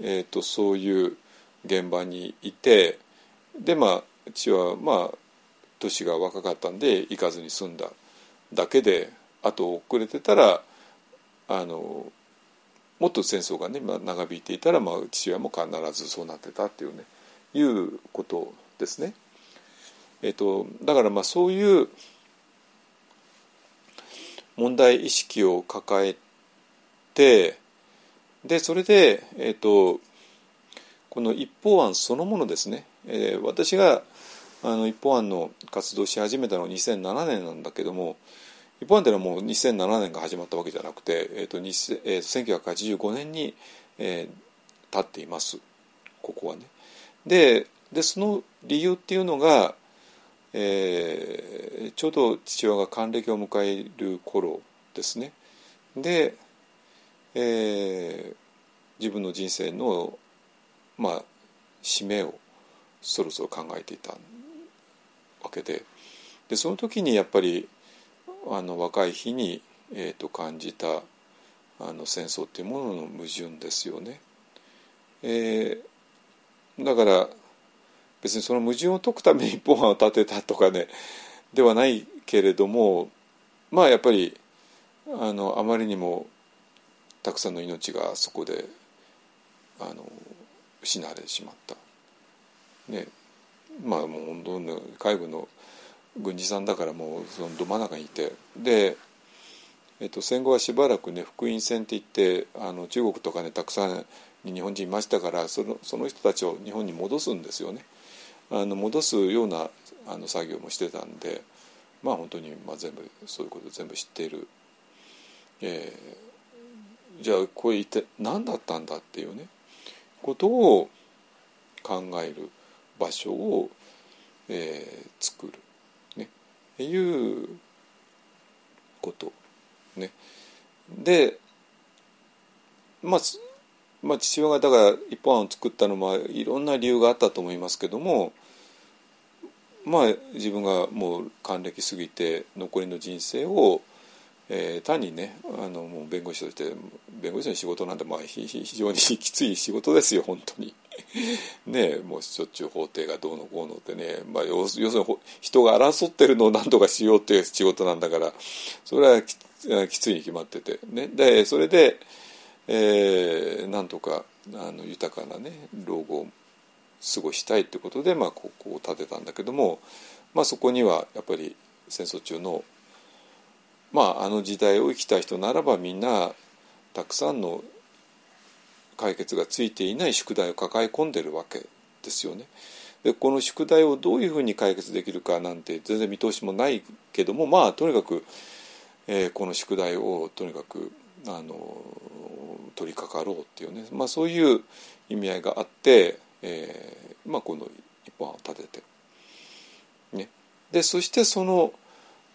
えーと、そういう現場にいてでまあ父はまあ年が若かったんで行かずに済んだだけであと遅れてたらあのもっと戦争がね、まあ、長引いていたら、まあ、父親も必ずそうなってたっていうねいうことですね。えっと、だからまあそういう問題意識を抱えてでそれで、えっと、この一方案そのものですね、えー、私があの一方案の活動し始めたのは2007年なんだけども一方ではもう2007年が始まったわけじゃなくて、えーとえー、1985年に、えー、立っていますここはね。ででその理由っていうのが、えー、ちょうど父親が還暦を迎える頃ですね。で、えー、自分の人生の、まあ、締めをそろそろ考えていたわけででその時にやっぱりあの若い日に、えー、と感じたあの戦争っていうものの矛盾ですよね。えー、だから別にその矛盾を解くために 一本案を立てたとかねではないけれどもまあやっぱりあのあまりにもたくさんの命がそこであの失われてしまった。ねまあもう本当の海軍の軍事さんだからもうそのど真ん中にいて。で、えっと、戦後はしばらくね福音戦って言ってあの中国とかねたくさん日本人いましたからそのその人たちを日本に戻すんですよね。あの戻すようなあの作業もしてたんでまあ本当に、まあ、全部そういうこと全部知っている、えー、じゃあこれ一体何だったんだっていうね。ことを考える場所を、えー、作る、いうことね。でまあまあ、父親がだから一本案を作ったのもいろんな理由があったと思いますけどもまあ自分がもう還暦過ぎて残りの人生を、えー、単にねあのもう弁護士として弁護士の仕事なんてまあ非常に きつい仕事ですよ本当に。ねもうしょっちゅう法廷がどうのこうのってね、まあ、要するに人が争ってるのを何とかしようっていう仕事なんだからそれはきついに決まっててねでそれで。えー、なんとかあの豊かなね老後を過ごしたいってことで、まあ、ここを建てたんだけども、まあ、そこにはやっぱり戦争中の、まあ、あの時代を生きた人ならばみんなたくさんの解決がついていない宿題を抱え込んでるわけですよね。でこの宿題をどういうふうに解決できるかなんて全然見通しもないけどもまあとにかく、えー、この宿題をとにかくあの取り掛かろうっていうね、まあ、そういう意味合いがあって、えーまあ、この一本を立てて、ね、でそしてその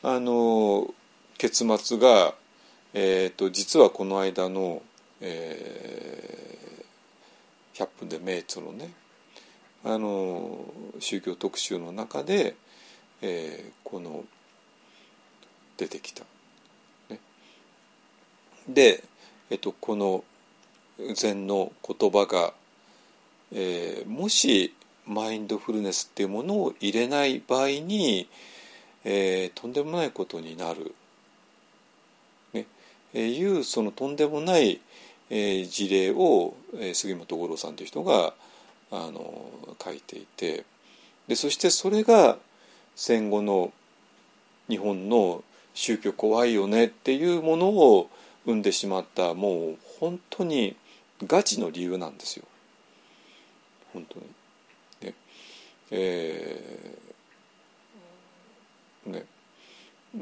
あの結末が、えーと、実はこの間の、えー、100分で名著のねあの宗教特集の中で、えー、この出てきた。ね、で、えっと、この禅の言葉が、えー、もしマインドフルネスっていうものを入れない場合に、えー、とんでもないことになる、いうそのとんでもない、事例を、杉本五郎さんという人があの書いていてでそしてそれが戦後の日本の宗教怖いよねっていうものを生んでしまったもう本当にガチの理由なんですよ。本当に。ね。えー、ね。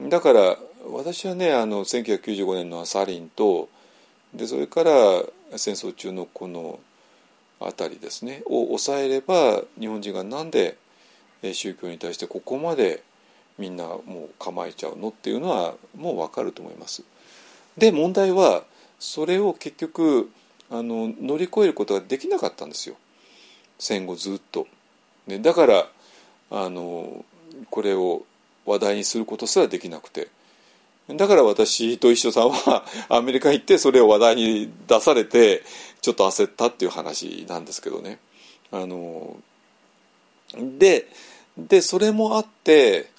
だから私はねあの1995年のサリンとでそれから戦争中のこの辺りですねを抑えれば日本人がなんで宗教に対してここまでみんなもう構えちゃうの？っていうのはもう分かると思います。で問題はそれを結局あの乗り越えることができなかったんですよ戦後ずっと。ね、だからあのこれを話題にすることすらできなくてだから私と一緒さんはアメリカ行ってそれを話題に出されてちょっと焦ったっていう話なんですけどね。あのででそれもあって、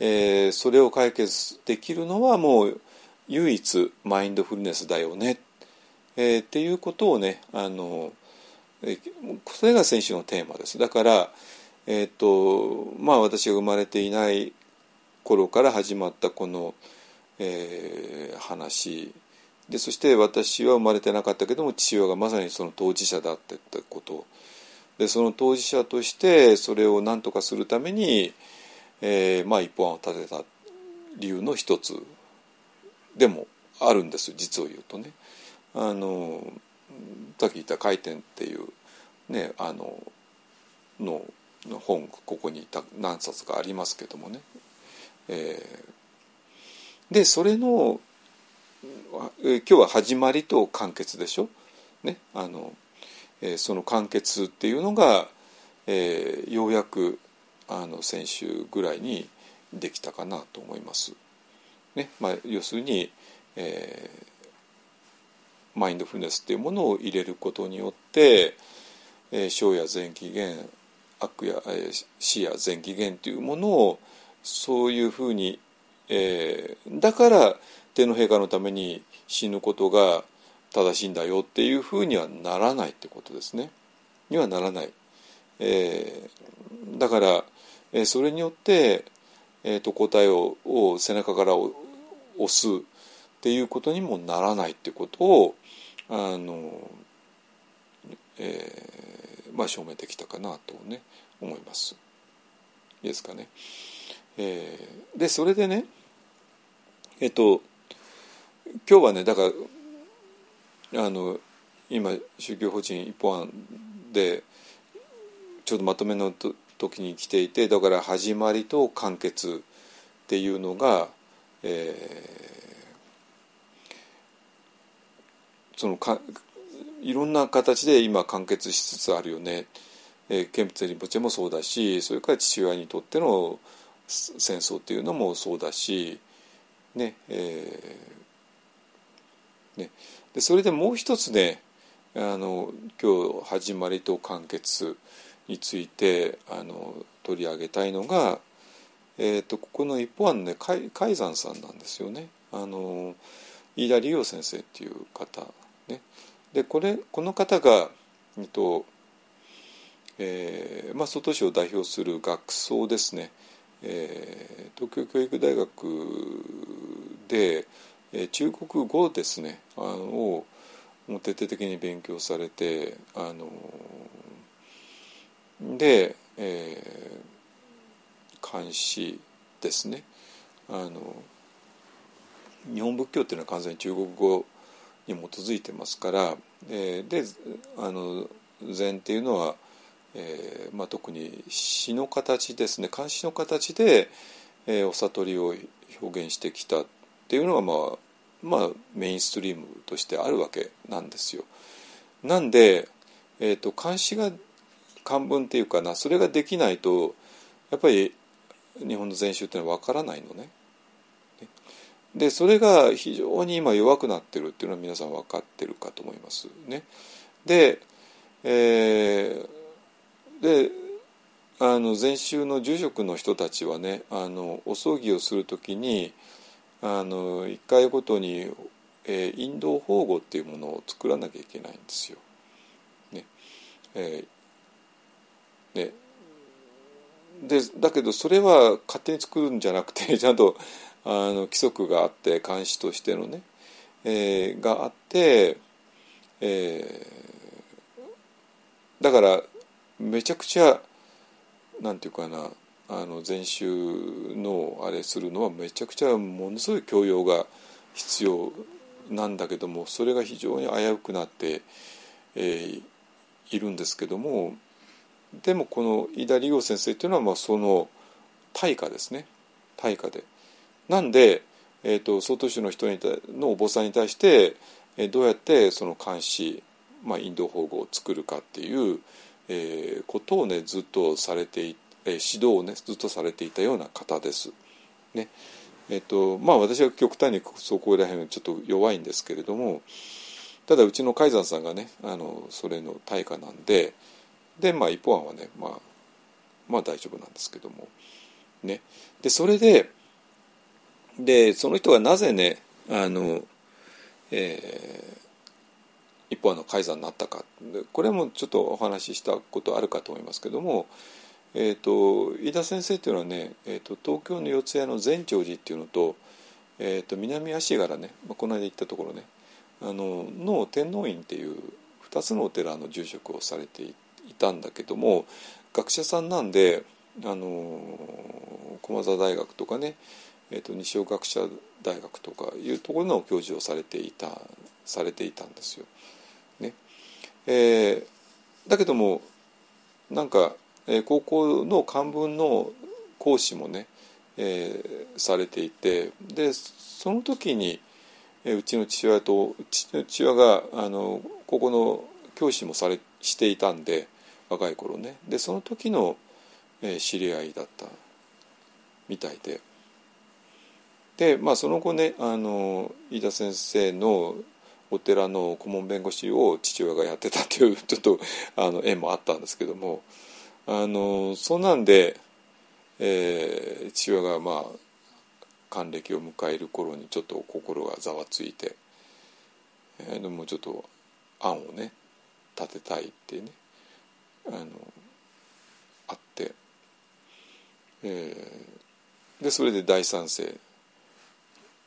えー、それを解決できるのはもう唯一マインドフルネスだよねえー、っていうことをねあの、えー、それが先週のテーマですだからえっ、とまあ私が生まれていない頃から始まったこの、えー、話。でそして私は生まれてなかったけども父親がまさにその当事者だってったこと。でその当事者としてそれを何とかするために、えー、まあ一本案を立てた理由の一つでもあるんです。実を言うとね。あのさっき言った「回転」っていうねあのの本ここに何冊かありますけどもね、えー、でそれの今日は始まりと完結でしょ、ねあのえー、その完結っていうのが、えー、ようやくあの先週ぐらいにできたかなと思います。ねまあ、要するに、えー、マインドフルネスっていうものを入れることによって、えー、小や前期限悪や、え、死や前期限というものをそういうふうに、えー、だから天皇陛下のために死ぬことが正しいんだよっていうふうにはならないってことですね。にはならない。えー、だから、えー、それによって、えーと、答えをを背中から押すっていうことにもならないってことをあの、えーまあ、証明できたかなとね思います。いいですかね。えー、でそれでねえっと今日はねだからあの今宗教法人一本案でちょっとまとめの時に来ていてだから始まりと完結っていうのが、えー、そのかいろんな形で今完結しつつあるよね。えー、ケンプツェリンポチェもそうだしそれから父親にとっての戦争っていうのもそうだし、ねえーね、でそれでもう一つねあの今日始まりと完結についてあの取り上げたいのが、えーと、ここの一方案のね海山さんなんですよね。あの飯田理央先生っていう方ね。でこれこの方が、えっとえーまあ、外市を代表する学僧ですね。えー、東京教育大学で、えー、中国語ですねあのをもう徹底的に勉強されてあので、えー、監視ですね。あの日本仏教っていうのは完全に中国語に基づいてますから、えー、であの禅っていうのはえーまあ、特に詩の形ですね漢詩の形で、えー、お悟りを表現してきたっていうのが、まあ、まあメインストリームとしてあるわけなんですよ。なんで、えーと、漢詩が漢文っていうかなそれができないとやっぱり日本の禅宗っていうのは分からないのね。でそれが非常に今弱くなってるっていうのは皆さん分かってるかと思いますね。で、えー、であの禅宗の住職の人たちはねあのお葬儀をする時にあの一回ごとに、えー、引導法語っていうものを作らなきゃいけないんですよ。ねえー、ねでだけどそれは勝手に作るんじゃなくて ちゃんとあの規則があって監視としてのね、えー、があって、えー、だからめちゃくちゃなんていうかなあの禅宗のあれするのはめちゃくちゃものすごい教養が必要なんだけどもそれが非常に危うくなって、えー、いるんですけどもでもこの井田理央先生っていうのはまあその対価ですね対価で。なんで、えーと、曹洞宗の人にのお坊さんに対して、えー、どうやってその監視、まあ、インド法語を作るかっていうえー、ことをねずっとされてい、えー、指導をねずっとされていたような方です。ねえーとまあ、私は極端にそこら辺ちょっと弱いんですけれどもただうちの海山さんがねあのそれの対価なんでで、まあ、一方案はね、まあ、まあ大丈夫なんですけども。ね、でそれででその人がなぜねあの、え一方の改ざんになったかこれもちょっとお話ししたことあるかと思いますけども、えーと、飯田先生っていうのはね、えーと、東京の四谷の善長寺っていうのと,、えーと、南足柄ね、まあ、この間行ったところねあのの天皇院っていう2つのお寺の住職をされていたんだけども学者さんなんであの駒澤大学とかね、えー、と西尾学者大学とかいうところの教授をされていたされていたんですよ。ね。えー、だけどもなんか、えー、高校の漢文の講師もね、えー、されていてでその時に、えー、うちの父親とうちの父親があの高校の教師もされしていたんで若い頃ね。でその時の、えー知り合いだったみたいで。でまあその後ねあの飯田先生のお寺の顧問弁護士を父親がやってたっていうちょっとあの縁もあったんですけどもあのそんなんで、えー父親がまあ還暦を迎える頃にちょっと心がざわついて、えーでもちょっと案をね立てたいってねあのあって、えーでそれで大賛成っ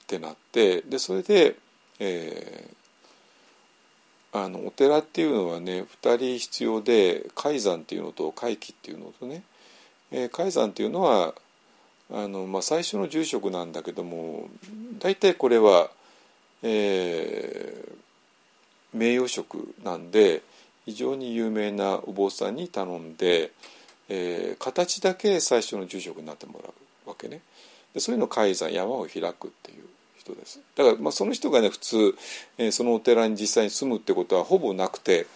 てなってでそれで、えーあのお寺っていうのはね2人必要で海山っていうのと会期っていうのとね、えー海山っていうのはあの、まあ、最初の住職なんだけども大体これは、えー名誉職なんで非常に有名なお坊さんに頼んで、えー形だけ最初の住職になってもらうわけね。でそういうのを海山山を開くっていう。人です。だから、まあ、その人がね普通、えーそのお寺に実際に住むってことはほぼなくて、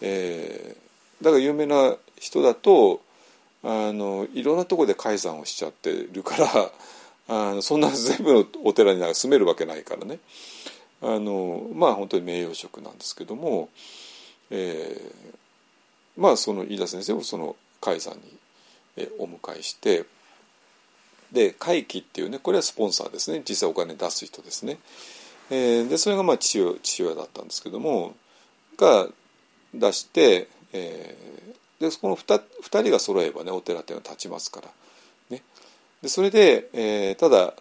えーだから有名な人だとあのいろんなところで改ざんをしちゃってるから あのそんな全部のお寺になんか住めるわけないからね。あのまあ本当に名誉職なんですけども、えーまあその飯田先生をその改ざんにお迎えしてで会期っていうねこれはスポンサーですね。実際お金出す人ですね。えーでそれがまあ父親父親だったんですけどもが出して、えーでそこの 2, 二人が揃えばねお寺っていうのは立ちますから、ね、でそれで、えーただ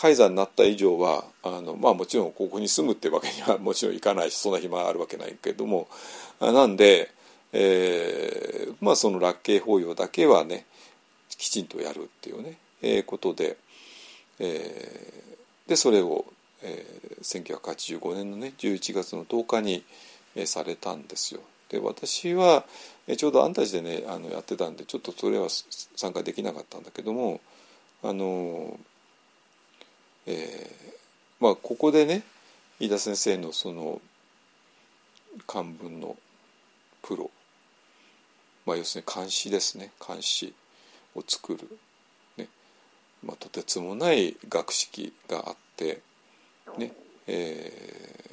海山になった以上はあの、まあ、もちろんここに住むってわけには もちろんいかないしそんな暇あるわけないけれどもなんで、えーまあ、その楽慶法要だけはねきちんとやるっていうね、えーことで、えーでそれを、えー1985年のね11月の10日に、えーされたんですよ。で私は、えーちょうどアンタジでねあのやってたんでちょっとそれは参加できなかったんだけどもあのえーまあここでね飯田先生のその漢文のプロ、まあ、要するに漢詩ですね漢詩を作る、まあ、とてつもない学識があってねえー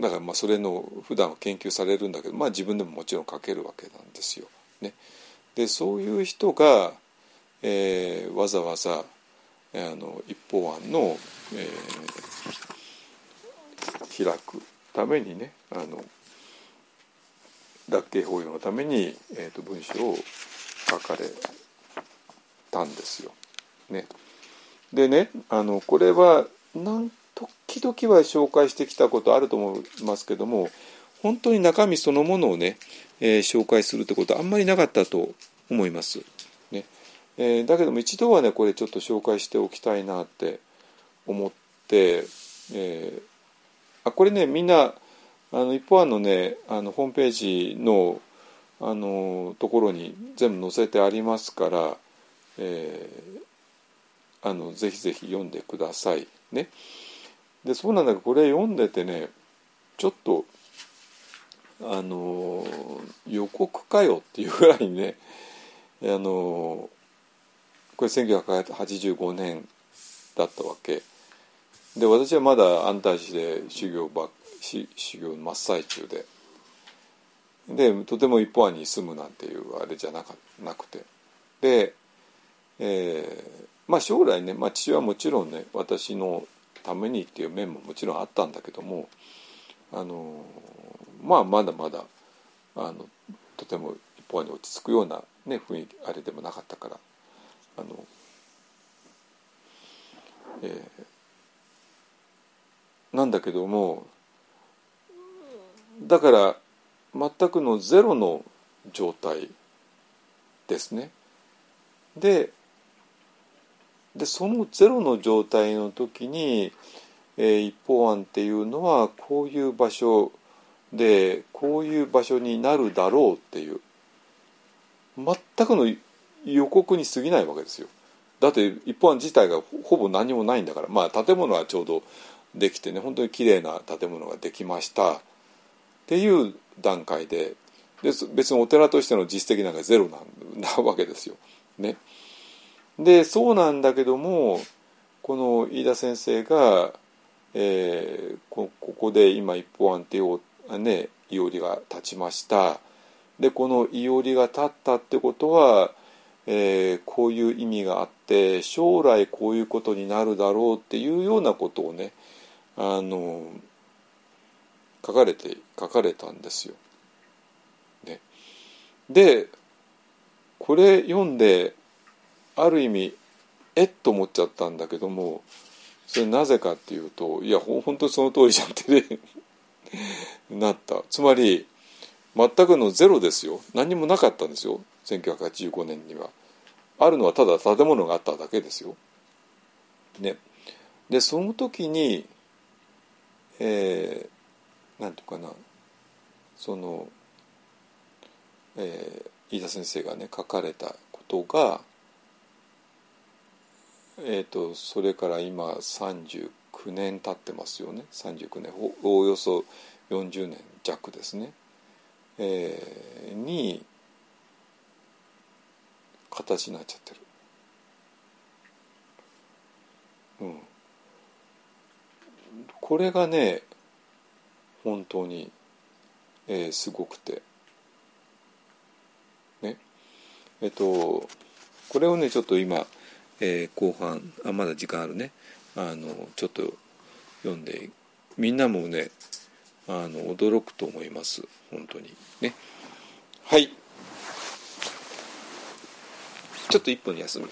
だからまあそれの普段は研究されるんだけど、まあ、自分でももちろん書けるわけなんですよ。ね、でそういう人が、えーわざわざあの一方案の、えー開くためにねあの楽慶法要のために、えー、と文章を書かれたんですよ。ね、でねあのこれはなん時々は紹介してきたことあると思いますけども本当に中身そのものをね、えー紹介するってことはあんまりなかったと思います。ねえーだけども一度はねこれちょっと紹介しておきたいなって思って、えーあこれねみんなあの一方案のねあのホームページのあのところに全部載せてありますから、えーあのぜひぜひ読んでくださいね。でそうなんだけどこれ読んでてねちょっとあの予告かよっていうぐらいねあのこれ1985年だったわけで私はまだ安泰寺で修行ばし修行の真っ最中で。でとても一方案に住むなんていうあれじゃなかなくて。で、えーまあ将来ね、まあ、父はもちろんね私のためにっていう面ももちろんあったんだけどもあのまあまだまだあのとても一方案に落ち着くような、ね、雰囲気あれでもなかったからあの、えーなんだけどもだから全くのゼロの状態ですね。ででそのゼロの状態の時に、えー一方案っていうのはこういう場所でこういう場所になるだろうっていう全くの予告に過ぎないわけですよ。だって一方案自体がほほぼ何もないんだからまあ建物はちょうどできてね本当に綺麗な建物ができましたっていう段階でで別にお寺としての実績なんかゼロなわけですよ。ね、でそうなんだけどもこの飯田先生が、えー、こここで今一方案っていう、ね、いおりが立ちました。でこのいおりが立ったってことは、えー、こういう意味があって将来こういうことになるだろうっていうようなことをねあの書かれて書かれたんですよ。ね、でこれ読んである意味えっと思っちゃったんだけどもそれなぜかっていうといやほ本当にその通りじゃんってね なった。つまり全くのゼロですよ。何もなかったんですよ。1985年には。あるのはただ建物があっただけですよ。ね、でその時にえー、なんとかな。その、えー、飯田先生がね書かれたことが、えーと、それから今39年経ってますよね。39年おおよそ40年弱ですね、えー、に形になっちゃってる。うん。これがね本当に、えー、すごくて。ね。えっとこれをねちょっと今、えー、後半あまだ時間あるね。あのちょっと読んでみんなもねあの驚くと思います。本当に。ね。はい。ちょっと一分休み。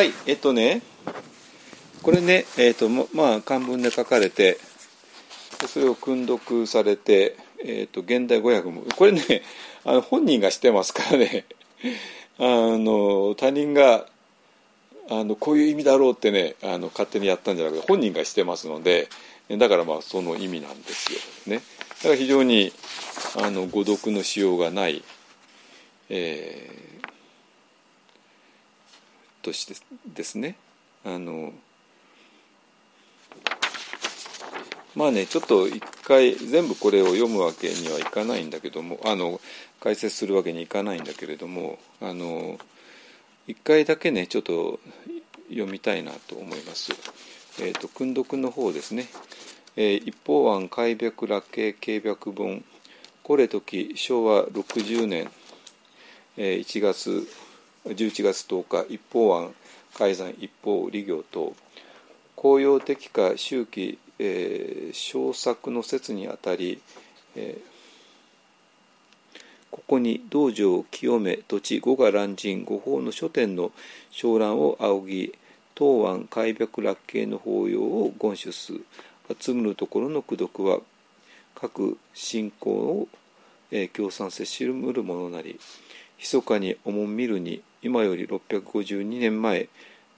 はいえっとねこれねえっとまあ漢文で書かれてそれを訓読されて、えっと現代語訳も。これねあの本人がしてますからね。あの他人があのこういう意味だろうってねあの勝手にやったんじゃなくて本人がしてますのでだからまあその意味なんですよね。だから非常にあの誤読のしようがない、え、としてですねあのまあねちょっと一回全部これを読むわけにはいかないんだけどもあの解説するわけにいかないんだけれどもあの一回だけねちょっと読みたいなと思います。えーと、訓読の方ですね。えー、一方案開闢羅形軽白本これ時昭和60年、えー、1月11月10日一方案改ざん一方利行等公用的か周期、えー、小作の説にあたり、えー、ここに道場清め土地五が乱人五法の書店の昇乱を仰ぎ東湾開闢楽系の法要を言主す。集むるところの功読は各信仰を、えー、共産せしむるものなり密かにおもん見るに今より652年前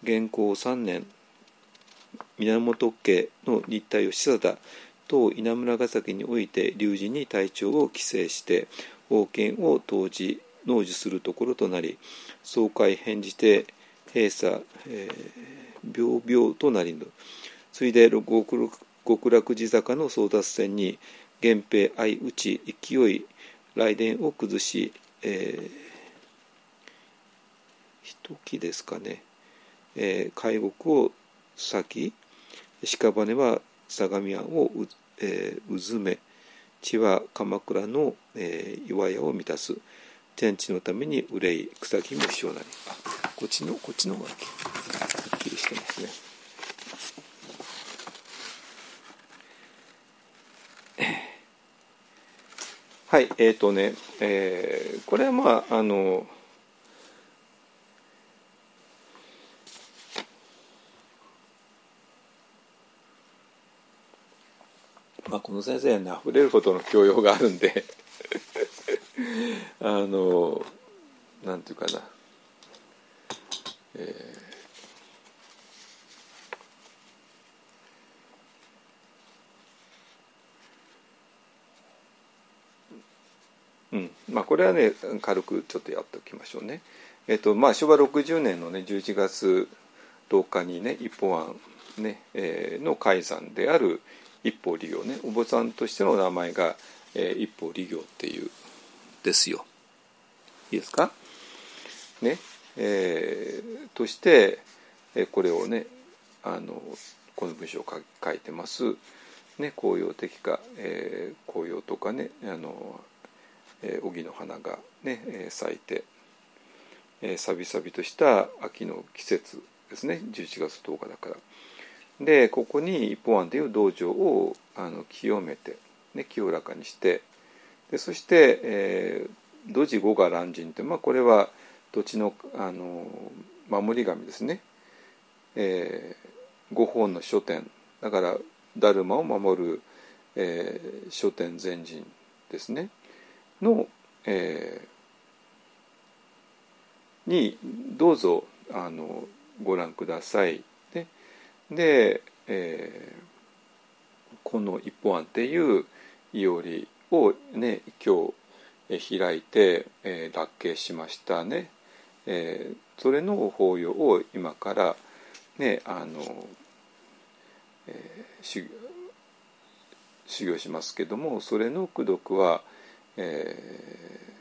元寇3年源家の日体義貞当稲村ヶ崎において龍神に隊長を規制して王権を当時農事するところとなり総会返じて閉鎖、えー、病々となりぬ。ついで極楽寺坂の争奪戦に源平相打ち勢い雷電を崩し、えー、一木ですかね、えー、海獄を裂き屍は相模湾をう、えー、うずめ地は鎌倉の、えー、岩屋を満たす。天地のために憂い草木もしなり。あこっちのこっちの方がはっきりしてますね。はいえっ、ー、とね、えー、これはまああのまあ、この先生にあふれるほどの教養があるんで あのなんていうかな、えー、うんまあこれはね軽くちょっとやっておきましょうね。えっ、とまあ昭和60年のね11月10日にね一方案ね、えー、の改ざんである一方利行ねお坊さんとしての名前が、えー、一方利行っていうですよ。いいですか？ねえー、として、えー、これをねあのこの文章を書いてます。ね、紅葉的か、えー、紅葉とかねあの、えー、荻の花がね、え、咲いて、えー、さびさびとした秋の季節ですね11月10日だから。でここに一方案という道場をあの清めて、ね、清らかにしてでそして、えー、土地五が乱人って、まあ、これは土地のあの守り神ですね、えー、五本の書店。だからダルマを守る、えー、書店全人ですね。の、えー、にどうぞあのご覧ください。で、えー、この一本案っていういおりをね今日開いて、えー、脱刑しましたね、えー、それの法要を今からねあの、えー、修修行しますけどもそれの功読は、え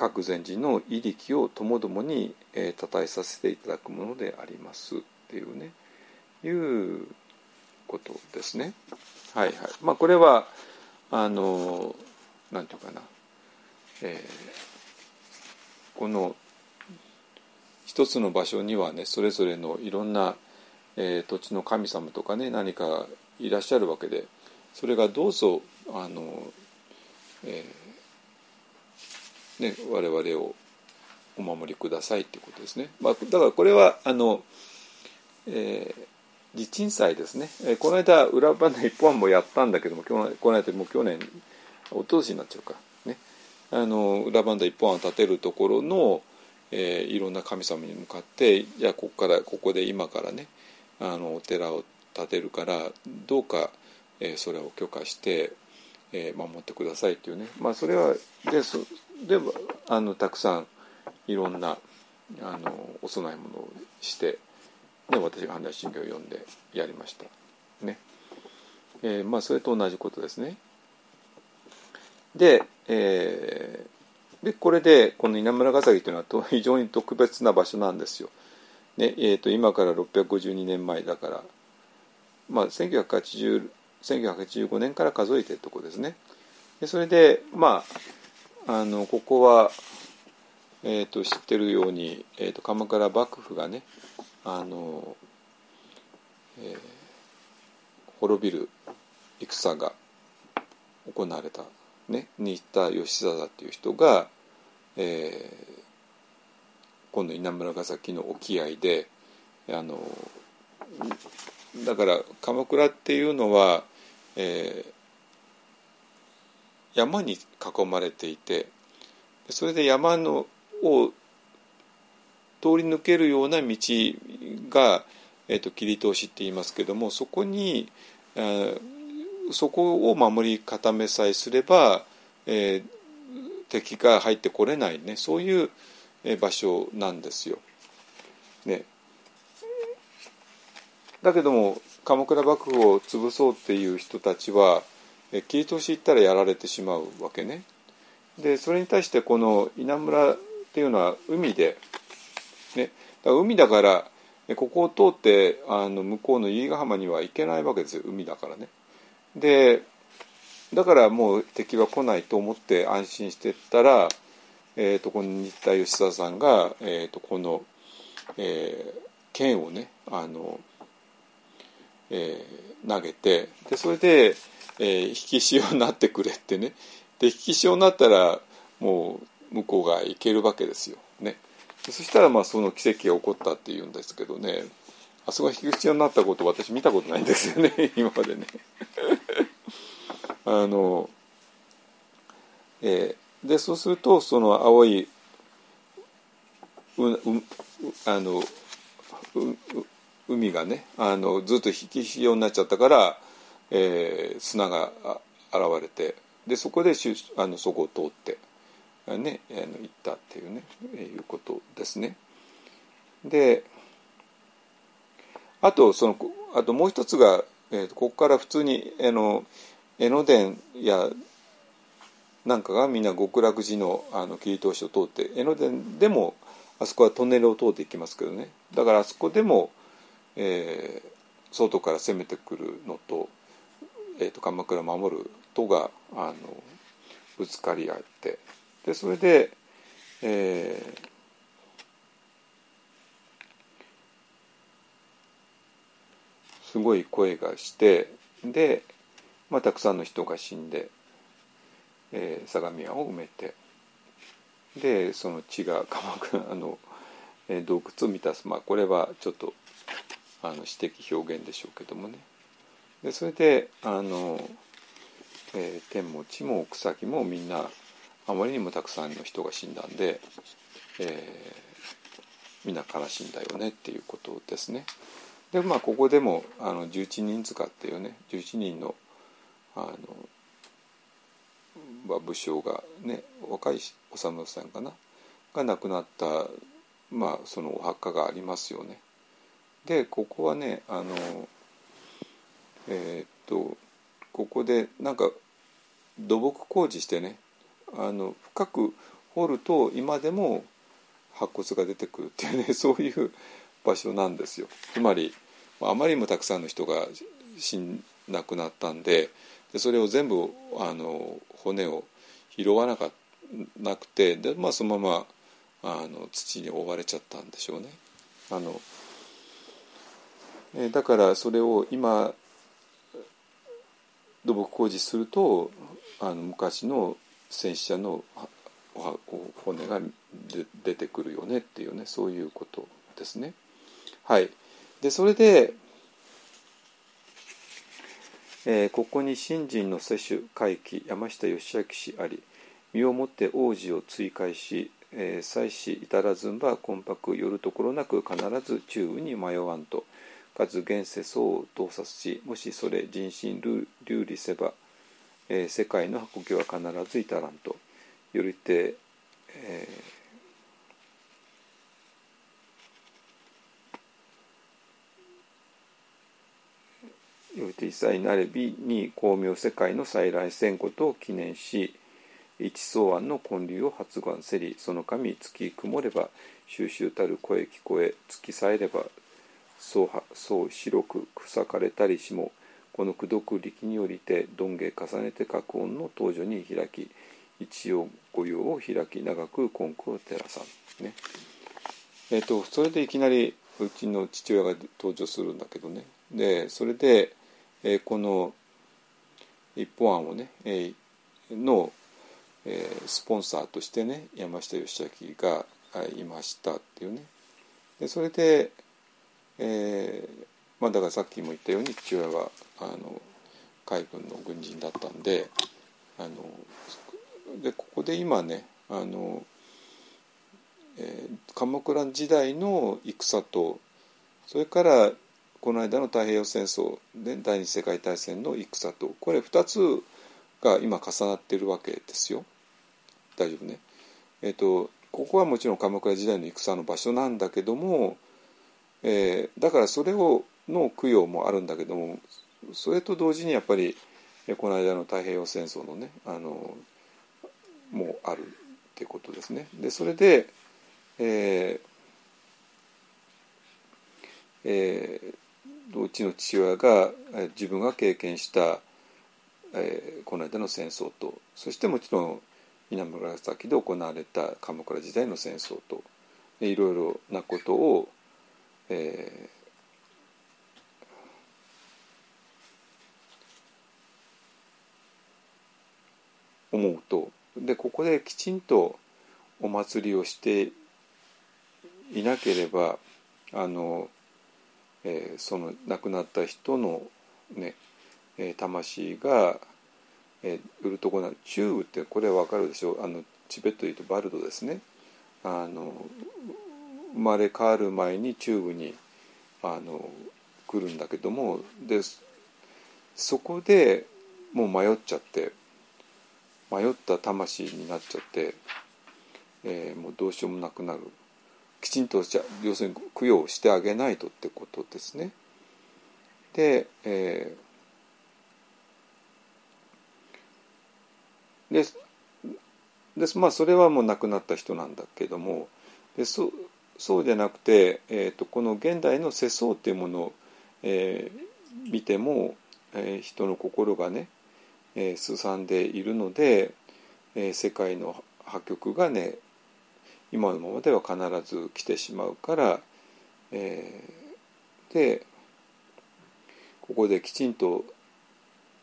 各禅師の威力をともどもに、えー、称えさせていただくものでありますっていうねいうことですね。はいはい。まあこれはあのなんていうかな、えー、この一つの場所にはねそれぞれのいろんな、えー、土地の神様とかね何かいらっしゃるわけでそれがどうぞあの、えーね、我々をお守りくださいっていうことですね。まあ、だからこれはあの、えー、地鎮祭ですね、えー、この間裏花一本もやったんだけどもこの間もう去年一昨年になっちゃうか。ね。あの裏番台一本を建てるところの、えー、いろんな神様に向かってじゃあここからここで今からねあのお寺を建てるからどうか、えー、それを許可して、えー、守ってくださいっていうねまあそれはでそであのたくさんいろんなあのお供え物をして、ね、私が般若心経を読んでやりました。ねえー、まあそれと同じことですね。で,、えー、でこれでこの稲村ヶ崎というのはと非常に特別な場所なんですよ。ねえーと、今から652年前だから、まあ、1980 1985年から数えてるとこですね。でそれでまああのここは、えーと、知ってるように、えーと、鎌倉幕府がねあの、えー、滅びる戦が行われた、ね、新田義貞っていう人が、えー、今度稲村ヶ崎の沖合であのだから鎌倉っていうのは、えー、山に囲まれていてそれで山のを通り抜けるような道が、えーと、切り通しって言いますけどもそこに、えー、そこを守り固めさえすれば、えー、敵が入ってこれないねそういう場所なんですよ。ね、だけども鎌倉幕府を潰そうっていう人たちは切り通し行ったらやられてしまうわけね。でそれに対してこの稲村っていうのは海で、ね、だ海だからここを通ってあの向こうの由比ヶ浜には行けないわけですよ海だからね。でだからもう敵は来ないと思って安心してったら、えーと、この新田義貞さんが、えーと、この、えー、剣をねあの、えー、投げてでそれで、えー、引き潮になってくれってねで引き潮になったらもう向こうが行けるわけですよ。ね、そしたらまあその奇跡が起こったっていうんですけどねあそこが引き潮になったこと私見たことないんですよね 今までね。あの、えー、でそうするとその青いううあの海がねあのずっと引き潮になっちゃったから、えー、砂が現れてでそこであのそこを通ってねあの行ったっていうねいうことですね。であとそのあともう一つが、えー、ここから普通にあの江ノ電やなんかがみんな極楽寺のあの切り通しを通って江ノ電でもあそこはトンネルを通っていきますけどねだからあそこでも、えー、外から攻めてくるのと,、えーと、鎌倉を守るとがあのぶつかり合ってでそれで、えー、すごい声がしてでまあ、たくさんの人が死んで、えー、相模湾を埋めてでその血が鎌倉の、えー、洞窟を満たす、まあ、これはちょっとあの詩的表現でしょうけどもねでそれであの、えー、天も地も草木もみんなあまりにもたくさんの人が死んだんで、えー、みんな悲しんだよねっていうことですね。でまあここでもあの11人塚っていうね11人のあの、まあ、武将がね若いお侍さんかな？が亡くなったまあそのお墓がありますよね。でここはねあのえー、っとここでなんか土木工事してねあの深く掘ると今でも白骨が出てくるっていうね そういう場所なんですよ。つまりあまりにもたくさんの人が死ん亡くなったんででそれを全部あの骨を拾わなかなくてで、まあ、そのままあの土に覆われちゃったんでしょうね。あのえだからそれを今土木工事するとあの昔の戦死者の骨が出てくるよねっていうねそういうことですね。はい、でそれでえー、ここに新人の世主会期山下義明氏あり身をもって王子を追回し、えー、妻子至らずんば魂魄よるところなく必ず中雨に迷わんとかつ現世相を洞察しもしそれ人心流理せば、えー、世界の運びは必ず至らんと。よりて、えーよりて一切なれびに光明世界の再来戦ことを記念し一相案の建立を発願せりその神月曇れば収集たる声聞こえ月さえればそうそう白く草かれたりしもこの功徳力によりて鈍芸重ねて各音の登場に開き一応御用を開き長く根拠を照らさん。ね。えっ、ー、とそれでいきなりうちの父親が登場するんだけどね。でそれでえー、この一本案をね、えー、の、えー、スポンサーとしてね山下義明がいましたっていうね。でそれで、えーまあ、だからさっきも言ったように父親はあの海軍の軍人だったんであのでここで今ねあの、えー、鎌倉時代の戦とそれからこの間の太平洋戦争で第二次世界大戦の戦とこれ2つが今重なっているわけですよ。大丈夫ね。えっ、とここはもちろん鎌倉時代の戦の場所なんだけども、えー、だからそれをの供養もあるんだけどもそれと同時にやっぱりこの間の太平洋戦争のねあのもあるってことですね。でそれで、えーえー、うちの父親が自分が経験した、えー、この間の戦争とそしてもちろん稲村崎で行われた鎌倉時代の戦争といろいろなことを、えー、思うと。でここできちんとお祭りをしていなければあの、えー、その亡くなった人のね、えー、魂が、えー、売るとこなチューブってこれは分かるでしょう。あのチベットでいうとバルドですね。あの生まれ変わる前にチューブにあの来るんだけどもでそこでもう迷っちゃって迷った魂になっちゃって、えー、もうどうしようもなくなるきちんとじゃ要するに供養してあげないとってことですね。で,、えー、ででまあそれはもう亡くなった人なんだけどもでそそうじゃなくて、えーと、この現代の世相っていうものを、えー、見ても、えー、人の心がねえー、すさんでいるので、えー、世界の破局がね今のままでは必ず来てしまうから、えー、でここできちんと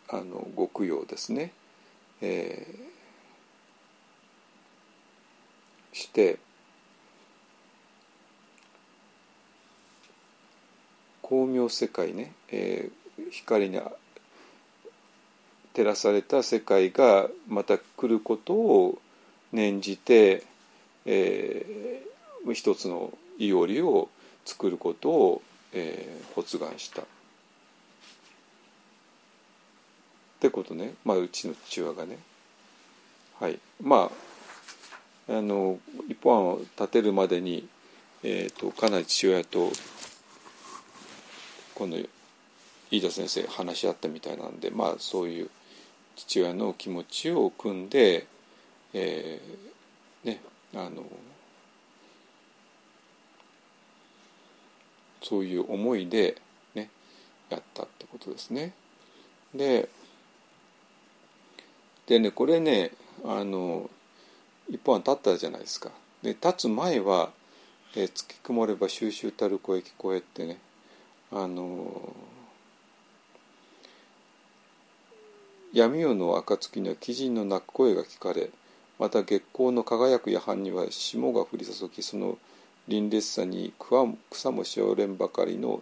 あのご供養ですね、えー、して光明世界ね、えー、光に照らされた世界がまた来ることを念じて、えー、一つのいおりを作ることを、えー、発願した。ってことね、まあ、うちの父親がね。はい、まああの一本案を立てるまでに、えーと、かなり父親とこの飯田先生話し合ったみたいなんでまあそういう父親の気持ちを組んで、えー、ねあのそういう思いでねやったってことですね。ででねこれねあの一本は立ったじゃないですか。で立つ前は「えー、月曇れば収集たる声聞こえ」ってねあの闇夜の暁には鬼人の鳴く声が聞かれまた月光の輝く夜半には霜が降り注ぎその凛冽さに草もしおれんばかりの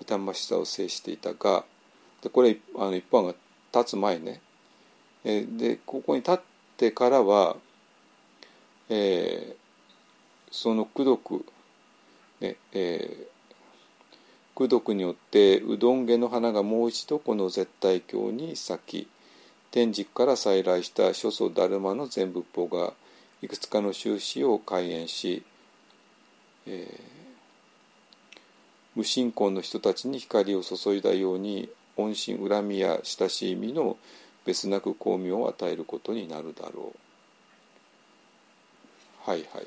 痛ましさを制していたがでこれあの一般が立つ前ね。えでここに立ってからは、えー、その功徳ねえー、功徳によってうどん毛の花がもう一度この絶対境に咲き天竺から再来した諸祖ダルマの全仏法がいくつかの宗旨を開演し、えー、無信仰の人たちに光を注いだように恩心恨みや親しい意味の別なく光明を与えることになるだろう。はいはい。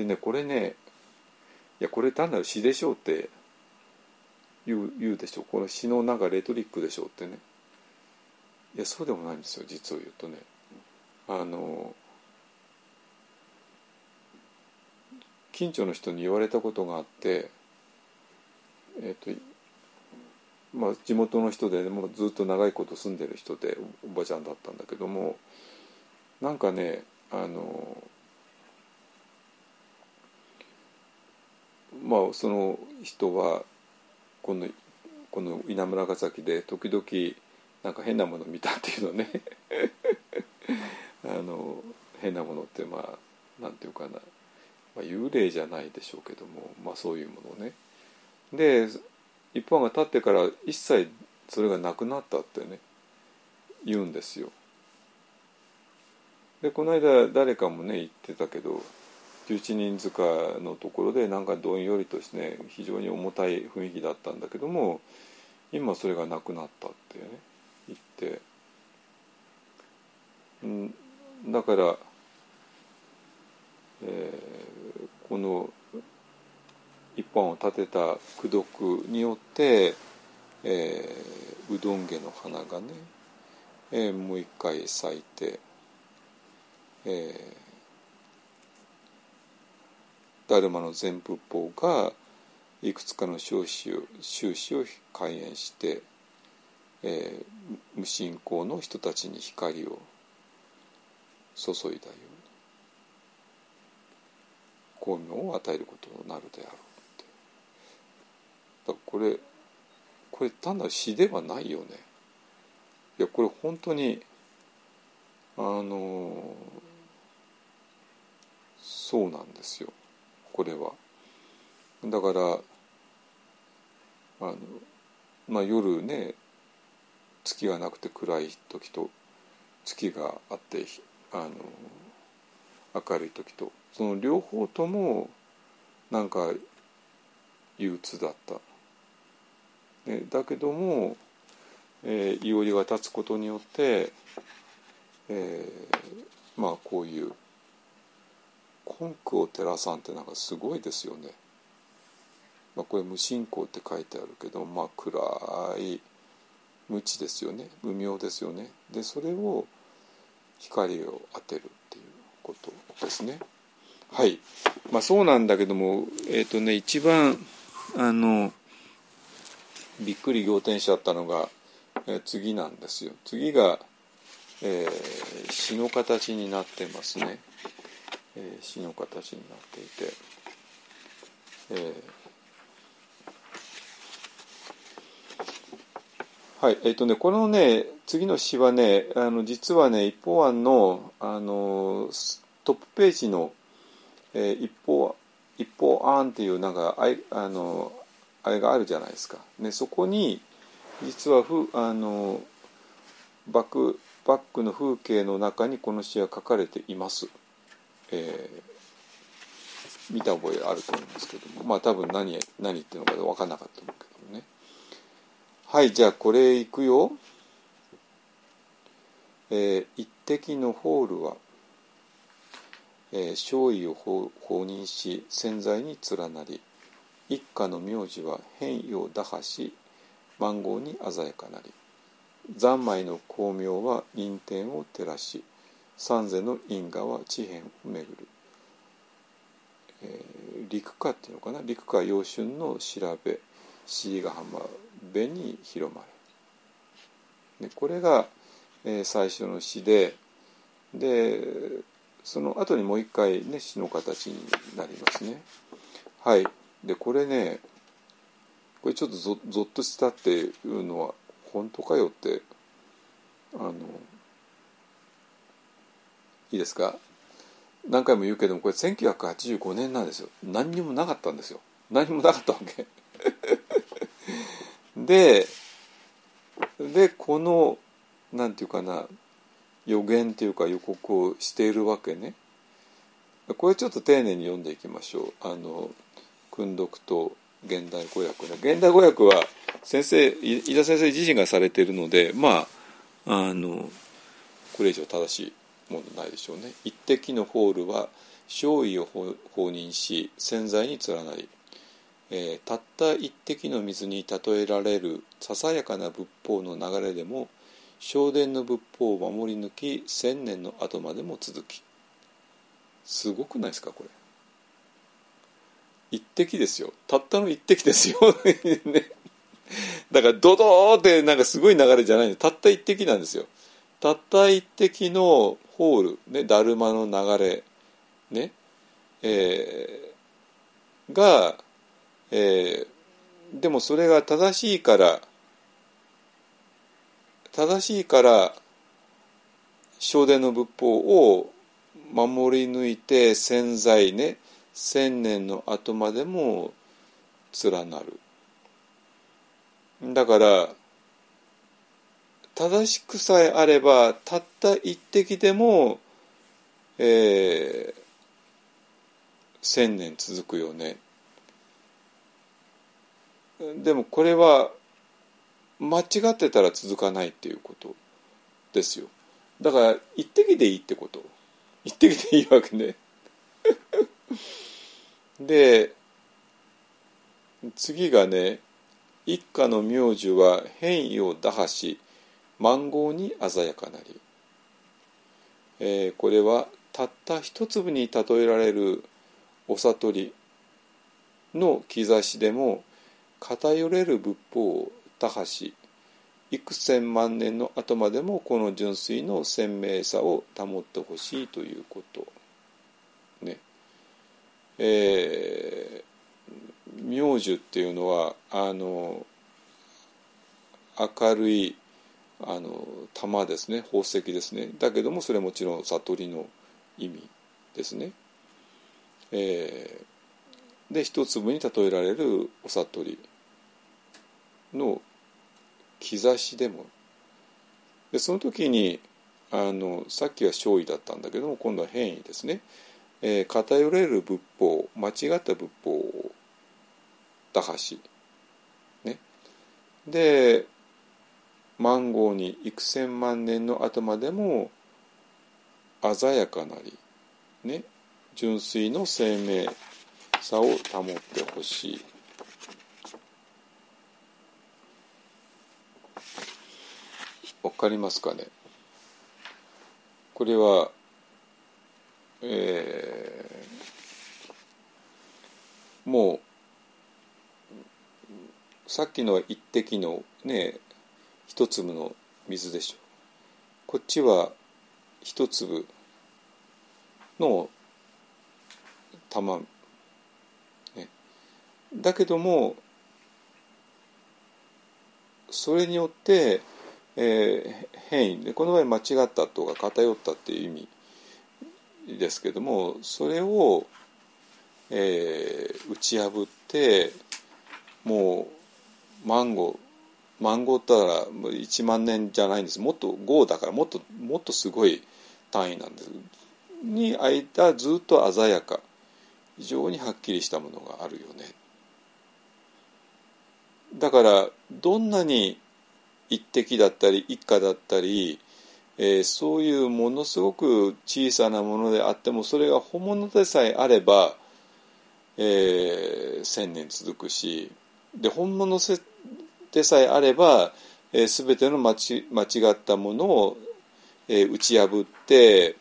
でねこれねいやこれ単なる詩でしょうって言う言うでしょう。この詩のなんかレトリックでしょうってね。いやそうでもないんですよ実を言うとね。あの近所の人に言われたことがあってえっ、とまあ地元の人で、もうずっと長いこと住んでる人でおばちゃんだったんだけどもなんかねあのまあその人はこのこの稲村ヶ崎で時々なんか変なもの見たっていうのね あの変なものってまあなんていうかな、まあ、幽霊じゃないでしょうけども、まあ、そういうものね。で一本が立ってから一切それがなくなったってね言うんですよ。でこの間誰かもね言ってたけど11人塚のところでなんかどんよりとしてね非常に重たい雰囲気だったんだけども今それがなくなったってね言って、ん、だから、えー、この一本を立てた功徳によって、えー、うどん家の花がね、えー、もう一回咲いて。え、ダルマの全仏法がいくつかの収支を収支を開演して、えー、無信仰の人たちに光を注いだように光明を与えることになるであろうって。だこれこれ単なる詩ではないよね。いやこれ本当にあのそうなんですよ。これは。だからあの、まあ、夜ね月がなくて暗い時と月があってあの明るい時とその両方ともなんか憂鬱だった。ね、だけども、えー、いおりが立つことによって、えー、まあこういう根拠を照らさんってなんかすごいですよね。まあ、これ無信仰って書いてあるけど、まあ、暗い無知ですよね無明ですよね。でそれを光を当てるっていうことですね。はい、まあ、そうなんだけども、えっ、ー、とね、一番あのびっくり仰天しちゃったのが、えー、次なんですよ。次が、えー、詩の形になってますね。えー、詩の形になっていて、えー、はいえっ、ー、とねこのね次の詩はねあの実はね一方案のあのトップページの、えー、一方一方案っていうなんかああのあれがあるじゃないですか。ね、そこに実はふあのバックバックの風景の中にこの詩は書かれています。えー、見た覚えあると思いますけどもまあ多分何何言ってるのか分かんなかったと思うけどもね。はいじゃあこれいくよ、えー、一滴のホールは、えー、勝意を放任し潜在に連なり一家の名字は変異を打破しマ号に鮮やかなり。三昧の光明は陰天を照らし三世の因果は地辺を巡る、えー、陸下っていうのかな？陸下陽春の調べ椎ヶ浜辺に広まれでこれが、えー、最初の詩ででその後にもう一回ね詩の形になりますね。はい。でこれねこれちょっとぞぞっとしたっていうのは本当かよってあのいいですか？何回も言うけどもこれ1985年なんですよ。何にもなかったんですよ。何にもなかったわけ。ででこのなんていうかな予言というか予告をしているわけね。これちょっと丁寧に読んでいきましょう。あの訓読と現代語訳ね。現代語訳は先生井田先生自身がされているのでまああのこれ以上正しい。ものないでしょうね。一滴のホールは勝意を放任し潜在に連なり、えー、たった一滴の水に例えられるささやかな仏法の流れでも正殿の仏法を守り抜き千年の後までも続き。すごくないですかこれ。一滴ですよ。たったの一滴ですよ。ね だからドドーってなんかすごい流れじゃないたった一滴なんですよ。たった一滴のホール、ね、だるまの流れ、ねえー、が、えー、でもそれが正しいから正しいから正殿の仏法を守り抜いて潜在ね千年の後までも連なる。だから正しくさえあればたった一滴でも、えー、千年続くよね。でもこれは間違ってたら続かないっていうことですよ。だから一滴でいいってこと。一滴でいいわけね。で次がね一家の名字は変異を打破し満号に鮮やかなり、えー、これはたった一粒に例えられるお悟りの兆しでも偏れる仏法を打破し幾千万年の後までもこの純粋の鮮明さを保ってほしいということ。ね。えー、明寿っていうのはあの明るいあの玉ですね宝石ですね。だけどもそれはもちろん悟りの意味ですね。えー、で一粒に例えられるお悟りの兆しでも。でその時にあのさっきは勝意だったんだけども今度は変異ですね、えー、偏れる仏法間違った仏法を打破し、ね、で万号に幾千万年の後までも鮮やかなり、ね、純粋の生命さを保ってほしい。わかりますかね？これは、えー、もうさっきの一滴のね一粒の水でしょ。こっちは一粒の玉、ね、だけどもそれによって、えー、変異。でこの場合間違ったとか偏ったっていう意味ですけどもそれを、えー、打ち破ってもうマンゴーマンゴーったら1万年じゃないんです。もっと5だからもっともっとすごい単位なんです。に間ずっと鮮やか。非常にはっきりしたものがあるよね。だからどんなに一滴だったり一家だったり、えー、そういうものすごく小さなものであってもそれが本物でさえあれば、えー、千年続くし。で本物でさえあれば、えー、全ての間違ったものを、えー、打ち破って、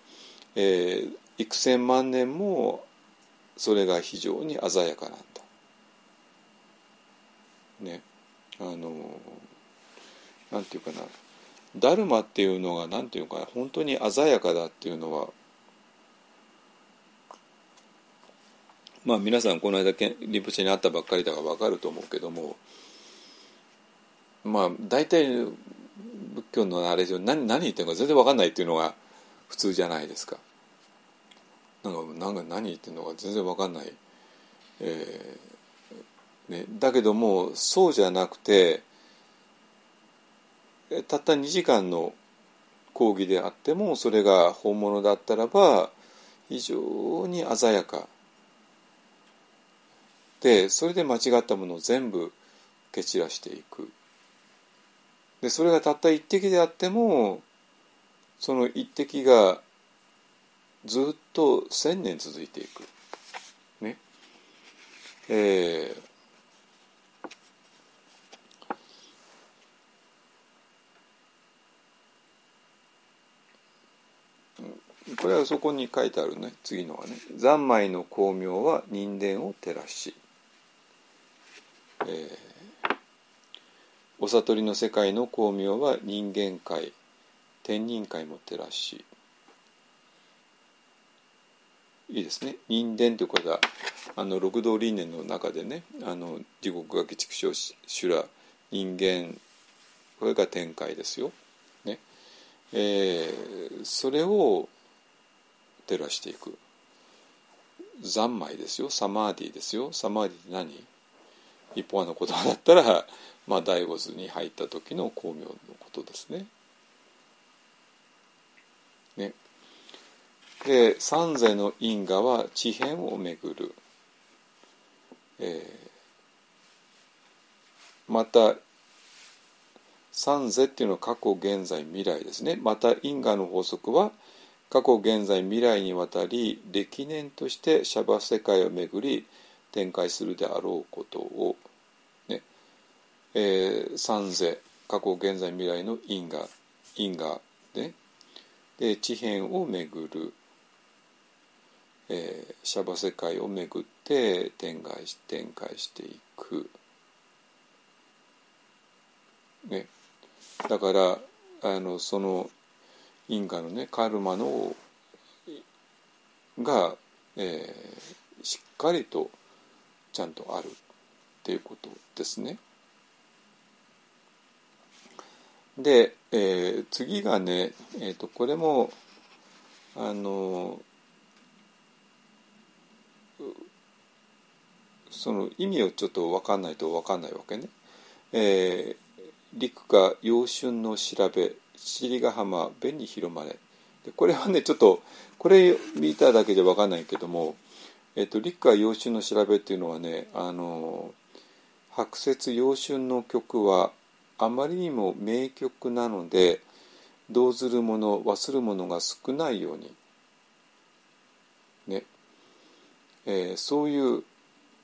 えー、幾千万年もそれが非常に鮮やかなんだ。ね。あのなんていうかな。ダルマっていうのがなんていうか本当に鮮やかだっていうのはまあ皆さんこの間リンプチェに会ったばっかりだから分かると思うけどもまあ大体仏教のあれで何何言ってるか全然分かんないっていうのが普通じゃないですか。なんかなんか何言ってるのか全然分かんない、えーね、だけどもそうじゃなくてたった2時間の講義であってもそれが本物だったらば非常に鮮やか。でそれで間違ったものを全部蹴散らしていく。でそれがたった一滴であってもその一滴がずっと千年続いていく。ね。えー、これはそこに書いてあるね次のはね「三昧の光明は人間を照らし」えーお悟りの世界の光明は人間界天人界も照らしいいですね。人間ということはあの六道輪廻の中でねあの地獄が鬼畜生修羅人間これが天界ですよ。ね。えー、それを照らしていく。三昧ですよ。サマーディですよ。サマーディって何？一方の言葉だったらまあ、第五図に入った時の光明のことですね。ね、で三世の因果は地辺をめぐる、えー、また三世っていうのは過去現在未来ですね。また因果の法則は過去現在未来にわたり歴年としてシャバ世界をめぐり展開するであろうことを、えー、三世過去現在未来の因果因果でで地辺をめぐる、えー、シャバ世界をめぐって展開し展開していく。ね、だからあのその因果のねカルマのが、えー、しっかりとちゃんとあるっていうことですね。で、えー、次がね、えーと、これもあのその意味をちょっと分かんないと分かんないわけね。えー、陸が陽春の調べ七里ヶ浜弁に広まれでこれはねちょっとこれ見ただけじゃ分かんないけども、えっと、陸が陽春の調べっていうのはねあの白雪陽春の曲はあまりにも名曲なので動ずるもの忘るものが少ないようにね、えー、そういう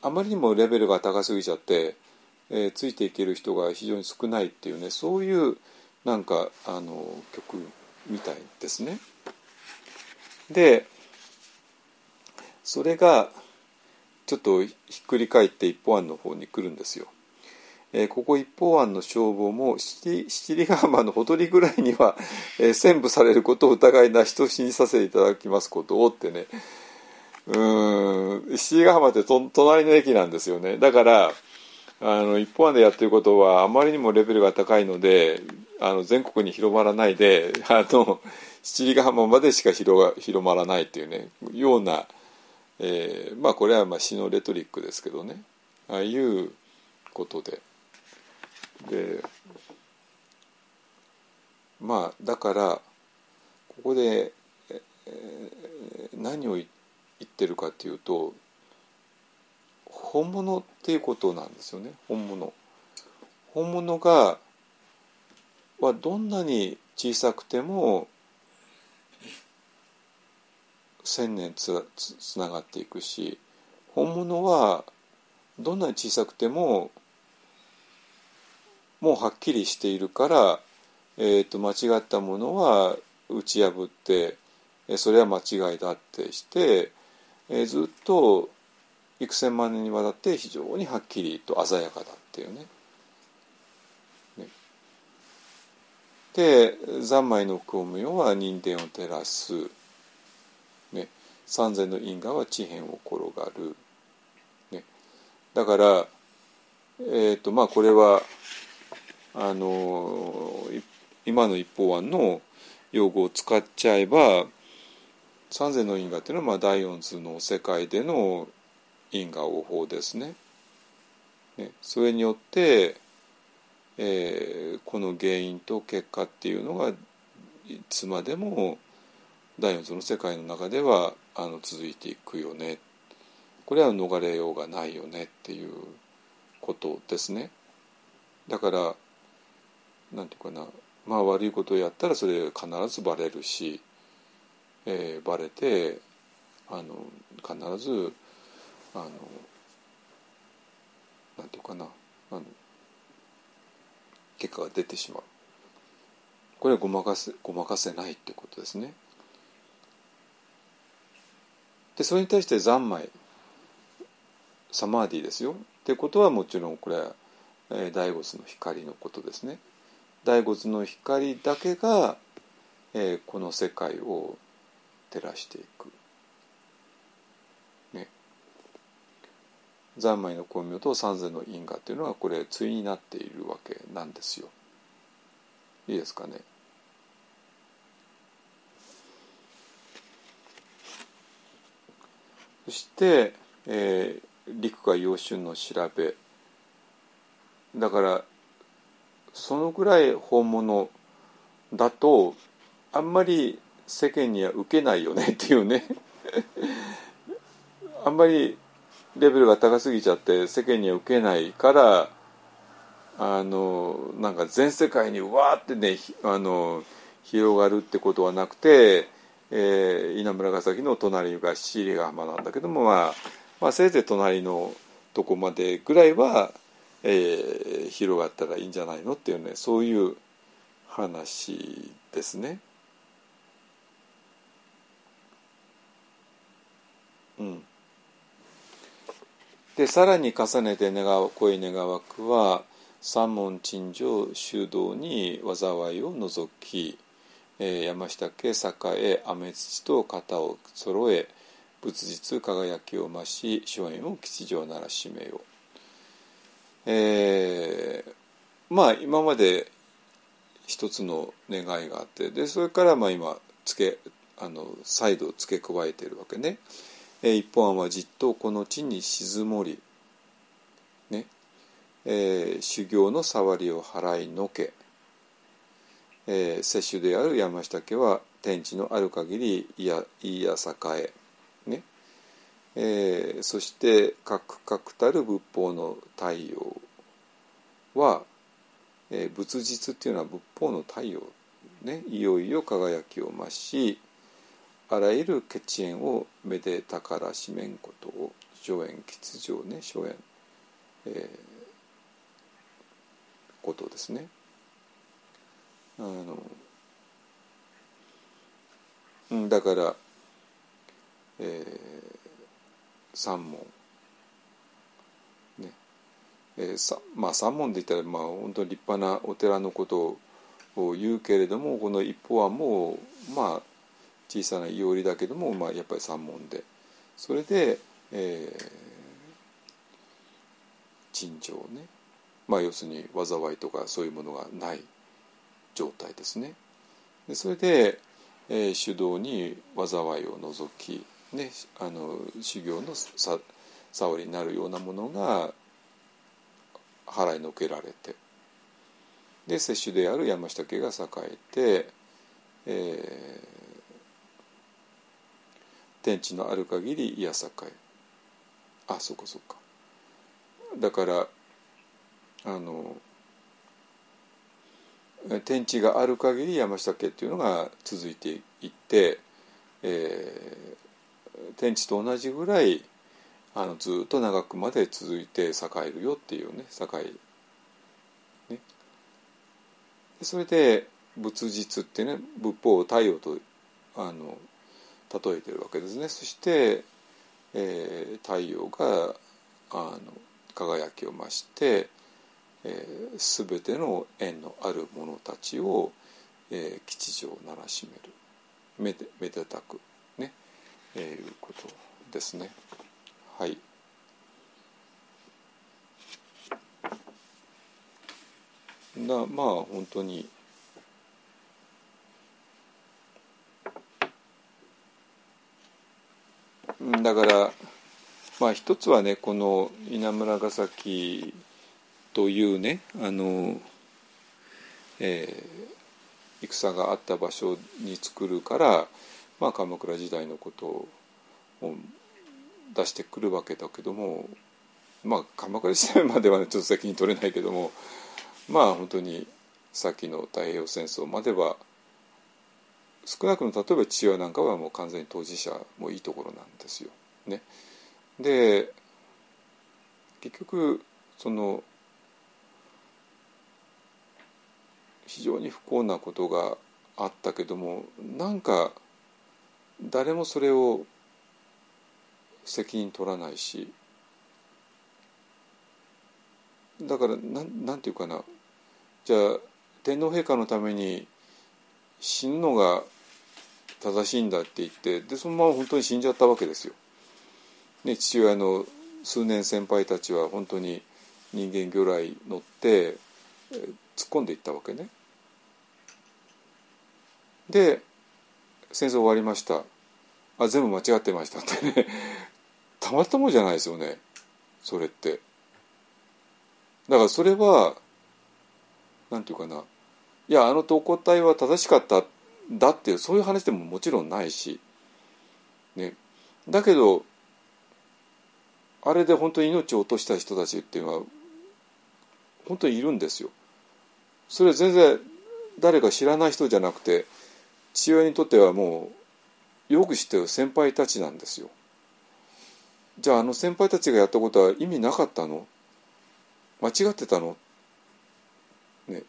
あまりにもレベルが高すぎちゃって、えー、ついていける人が非常に少ないっていうねそういうなんかあの曲みたいですね。でそれがちょっとひっくり返って一方案の方に来るんですよ。え、ここ一方案の消防も七里ヶ浜のほとりぐらいには、えー、宣布されることを疑いなしとしにさせていただきますことをってね。うん七里ヶ浜って隣の駅なんですよね。だからあの一方案でやってることはあまりにもレベルが高いのであの全国に広まらないであの七里ヶ浜までしか広が広まらないっていうねような、えー、まあこれはまあ詩のレトリックですけどね。ああいうことで。でまあだからここで、えー、何を言ってるかっていうと本物っていうことなんですよね本物。本物がはどんなに小さくても千年つつながっていくし本物はどんなに小さくてももうはっきりしているから、えーと、間違ったものは打ち破ってそれは間違いだってして、えー、ずっと幾千万年にわたって非常にはっきりと鮮やかだっていうね。ね。で三昧の公務用は人間を照らす、ね、三千の因果は地辺を転がる、ね、だから、えーとまあ、これはあの今の一方案の用語を使っちゃえば三世の因果っていうのはまあ第四図の世界での因果応報ですね。ねそれによって、えー、この原因と結果っていうのがいつまでも第四図の世界の中ではあの続いていくよねこれは逃れようがないよねっていうことですね。だからなんていうかな。まあ悪いことをやったらそれ必ずバレるし、えー、バレてあの必ずあのなんていうかな。あの結果が出てしまう。これはごまかせごまかせないってことですね。でそれに対して三昧。サマーディですよ。ってことはもちろんこれは、えー、大仏の光のことですね。大仏の光だけが、えー、この世界を照らしていく。ね。三昧の光明と三世の因果っていうのはこれ対になっているわけなんですよ。いいですかね。そして、えー、陸が陽春の調べだからそのぐらい本物だとあんまり世間には受けないよねっていうね。あんまりレベルが高すぎちゃって世間には受けないからあのなんか全世界にわーってねあの広がるってことはなくて、えー、稲村ヶ崎の隣が七里ヶ浜なんだけども、まあ、まあせいぜい隣のとこまでぐらいは、えー、広がったらいいんじゃないのっていうねそういう話ですね。うん、でさらに重ねて願わ恋願わくは三門陳情修道に災いを除き、えー、山下家栄雨土と肩を揃え仏実輝きを増し諸縁を吉祥ならしめようえー、まあ今まで一つの願いがあってでそれからまあ今付けあの再度付け加えてるわけね。えー、一方案はじっとこの地に静もり、ね。えー、修行の触りを払いのけ、えー、摂取である山下家は天地のある限りいやいや栄え、ね。えー、そして各々たる仏法の太陽は、えー、仏実っていうのは仏法の太陽、ね、いよいよ輝きを増しあらゆる血縁をめでたからしめんことを上縁吉祥ね諸縁、えー、ことですね。あのだから、えー、三門えー、さまあ三門で言ったらまあ本当に立派なお寺のことを言うけれどもこの一方はもうまあ小さないおりだけども、まあ、やっぱり三門でそれで、えー、陳情ね、まあ、要するに災いとかそういうものがない状態ですね。でそれで、えー、手動に災いを除き、ね、あの修行のさ触りになるようなものが払いのけられて。で摂取である山下家が栄えて、えー、天地のある限りいやさかいあそっかそっか。だからあの天地がある限り山下家っていうのが続いていって、えー、天地と同じぐらいあのずっと長くまで続いて栄えるよっていうね栄えね。それで仏実ってね仏法を太陽とあの例えてるわけですね。そして、えー、太陽があの輝きを増して、えー、全ての縁のある者たちを、えー、吉祥をならしめる。めでめでたくね、えー、いうことですね。はい。だまあ本当にだからまあ一つはねこの稲村ヶ崎というねあの、えー、戦があった場所に作るから、まあ、鎌倉時代のことを出してくるわけだけどもまあ鎌倉時代までは、ね、ちょっと責任取れないけどもまあ本当にさっきの太平洋戦争までは少なくとも例えば父親なんかはもう完全に当事者もいいところなんですよ。ね、で結局その非常に不幸なことがあったけどもなんか誰もそれを責任取らないしだからなんなんていうかなじゃあ天皇陛下のために死ぬのが正しいんだって言ってでそのまま本当に死んじゃったわけですよ。ね、父親の数年先輩たちは本当に人間魚雷乗って突っ込んでいったわけね。で戦争終わりましたあ全部間違ってましたってねたまったもんじゃないですよね。それって。だからそれはなんていうかな。いやあの投稿隊は正しかっただっていうそういう話でももちろんないし、ね、だけどあれで本当に命を落とした人たちっていうのは本当にいるんですよ。それは全然誰か知らない人じゃなくて父親にとってはもうよく知ってる先輩たちなんですよ。じゃああの先輩たちがやったことは意味なかったの？間違ってたの？ね。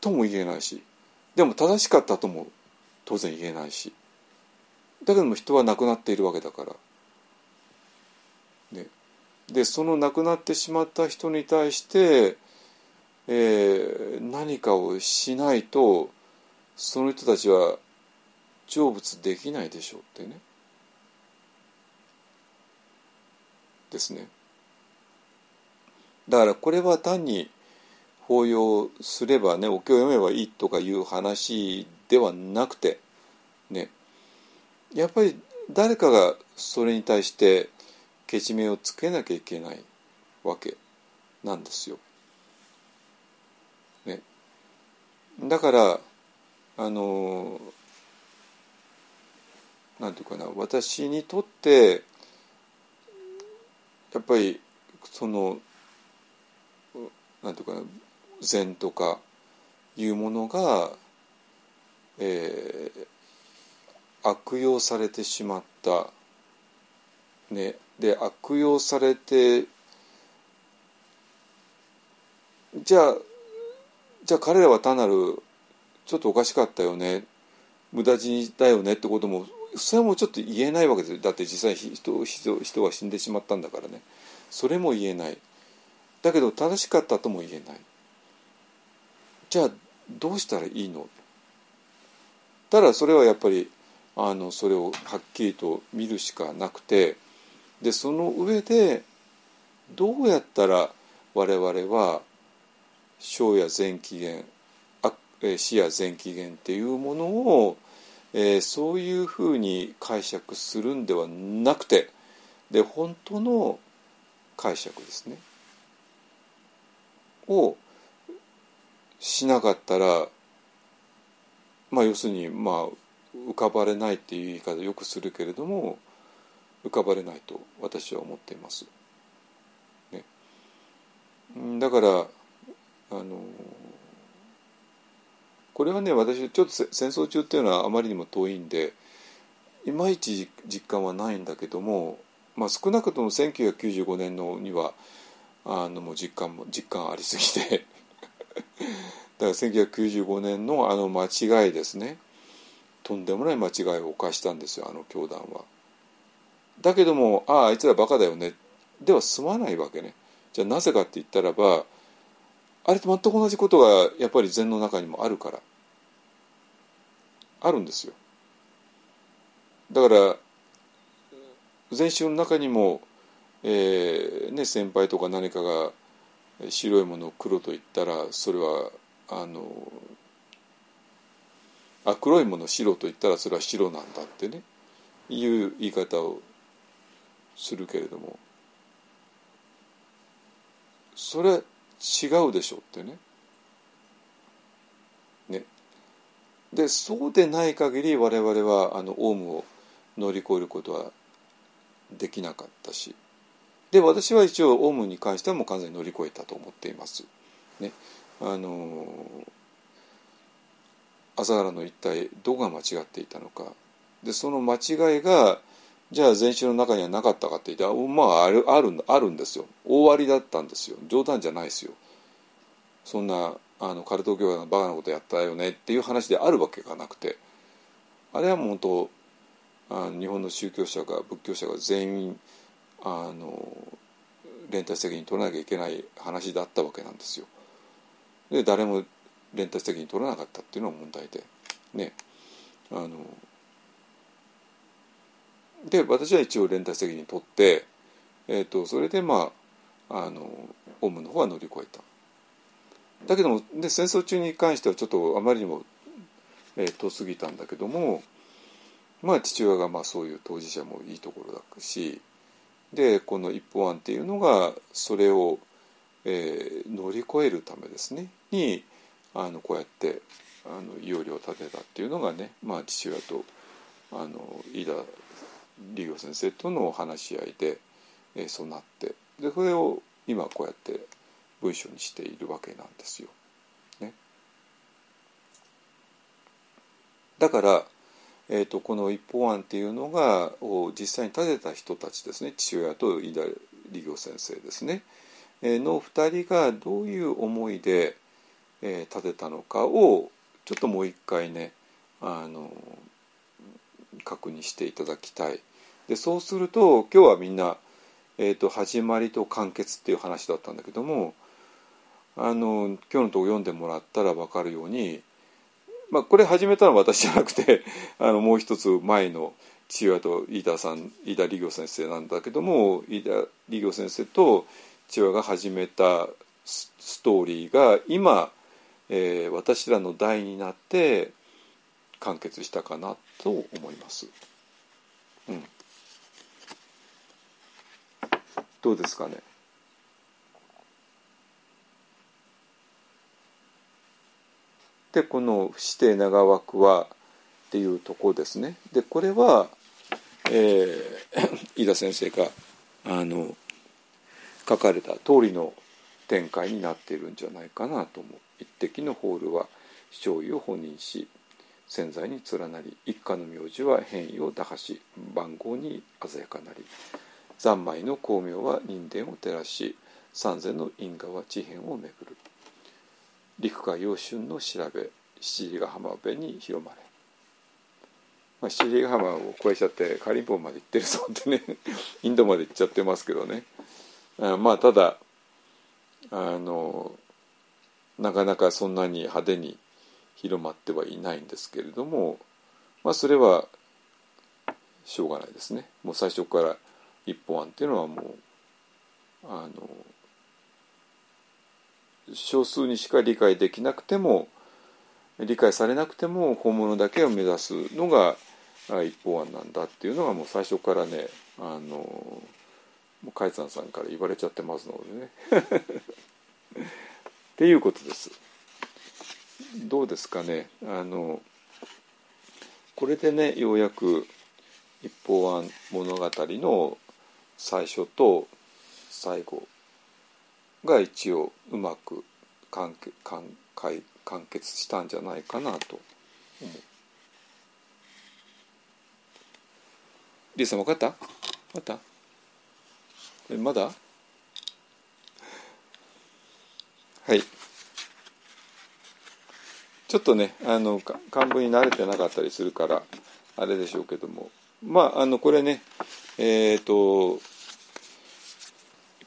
とも言えないし。でも正しかったとも当然言えないし。だけども人は亡くなっているわけだから。ね、でその亡くなってしまった人に対して、えー、何かをしないとその人たちは成仏できないでしょうってね。ですね。だからこれは単に法要すればねお経を読めばいいとかいう話ではなくてねやっぱり誰かがそれに対してけじめをつけなきゃいけないわけなんですよ。ね、だからあのなんていうかな私にとってやっぱりそのなんていうかな禅とかいうものが、えー、悪用されてしまった、ね、で悪用されてじゃあじゃあ彼らは単なるちょっとおかしかったよね無駄死にだよねってこともそれもちょっと言えないわけですだって実際人人人が死んでしまったんだからね。それも言えない。だけど正しかったとも言えない。じゃあどうしたらいいの？ただそれはやっぱりあのそれをはっきりと見るしかなくてでその上でどうやったら我々は生や全起源死や全起源っていうものを、えー、そういうふうに解釈するんではなくてで本当の解釈ですねをしなかったらまあ要するにまあ浮かばれないっていう言い方よくするけれども浮かばれないと私は思っています。ね、だからあのこれはね私ちょっと戦争中っていうのはあまりにも遠いんでいまいち実感はないんだけども、まあ、少なくとも1995年のにはあのもう実感も実感ありすぎてだから1995年のあの間違いですねとんでもない間違いを犯したんですよあの教団は。だけどもあああいつらバカだよねでは済まないわけね。じゃあなぜかって言ったらばあれと全く同じことがやっぱり禅の中にもあるからあるんですよ。だから禅宗の中にも、えーね、先輩とか何かが白いものを黒と言ったらそれはあのあ黒いもの白と言ったらそれは白なんだってねいう言い方をするけれどもそれ違うでしょうって。ねでそうでない限り我々はあのオウムを乗り越えることはできなかったしで私は一応オウムに関してはもう完全に乗り越えたと思っています。ね、あの朝原の一体どこが間違っていたのか。でその間違いがじゃあ全身の中にはなかったかって言ったらまああるあるあるんですよ。大ありだったんですよ。冗談じゃないですよ。そんなあのカルト教会のバカなことやったよねっていう話であるわけがなくてあれはもう本当あの日本の宗教者が仏教者が全員あの連帯責任取らなきゃいけない話だったわけなんですよ。で誰も連帯責任取らなかったっていうのが問題でねあので私は一応連帯責任取って、えーと、それでまああのオウムの方は乗り越えた。だけどもで戦争中に関してはちょっとあまりにも、えー、遠すぎたんだけどもまあ父親がまあそういう当事者もいいところだしでこの一方案っていうのがそれを、えー、乗り越えるためですねにあのこうやってあの要領を立てたっていうのがね、まあ、父親とあの飯田理業先生との話し合いで、えーそうなってでそれを今こうやって文章にしているわけなんですよ。ね、だから、えー、とこの一方案っていうのがを実際に立てた人たちですね父親と飯田理業先生ですね、えーの2人がどういう思いで、えー立てたのかをちょっともう一回ねあの確認していただきたい。でそうすると今日はみんな、えー、と始まりと完結っていう話だったんだけどもあの今日のとこ読んでもらったら分かるように、まあ、これ始めたのは私じゃなくて あのもう一つ前の父親と飯田さん飯田理業先生なんだけども飯田理業先生と父親が始めたスストーリーが今、えー私らの代になって完結したかなと思います。うん、どうですかね。でこの「不指定長枠は」っていうとこですね。でこれは、えー、飯田先生があの書かれた通りの展開になっているんじゃないかなと思う。一滴のホールは勝意を本認し潜在に連なり一家の名字は変異を打破し番号に鮮やかなり三昧の光明は人伝を照らし三千の因果は地辺を巡る陸海洋春の調べ七里ヶ浜辺に広まれ、まあ、七里ヶ浜を越えちゃってカリンポンまで行ってるぞってね インドまで行っちゃってますけどね。あまあただあのなかなかそんなに派手に広まってはいないんですけれどもまあそれはしょうがないですね。もう最初から一本案っていうのはもうあの少数にしか理解できなくても理解されなくても本物だけを目指すのが一方案なんだっていうのがもう最初からねあのもう海山さんから言われちゃってますのでね。っていうことです。どうですかねあのこれでねようやく一方案物語の最初と最後が一応うまく完結完完完結したんじゃないかなと思う。リーさん分かった？分かった？えまだ？はい。ちょっとねあの漢文に慣れてなかったりするからあれでしょうけども。まああのこれねえっ、と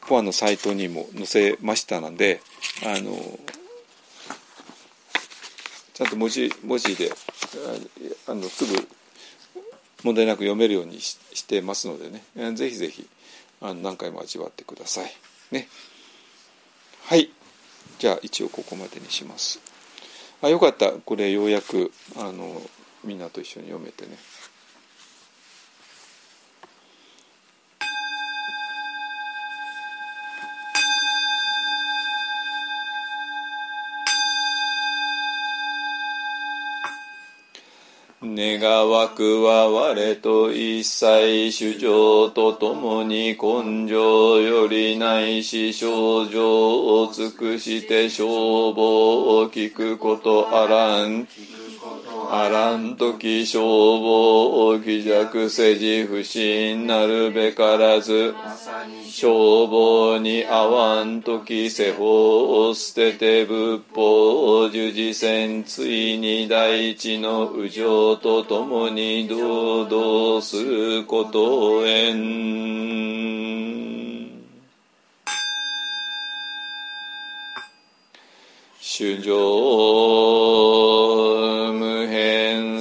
コアのサイトにも載せましたのであのちゃんと文字文字であのすぐ問題なく読めるようにししてますのでねえーぜひぜひあの何回も味わってください。ね。はい。じゃあ一応ここまでにします。あよかったこれようやくあのみんなと一緒に読めてね。願わくは我と一切主情と共に根性よりないし症状を尽くして消防を聞くことあらん。あらんとき消防を気弱せじ不信なるべからず消防に合わんとき世法を捨てて仏法を従事せんついに大地の右上とともに堂々することをえん主上無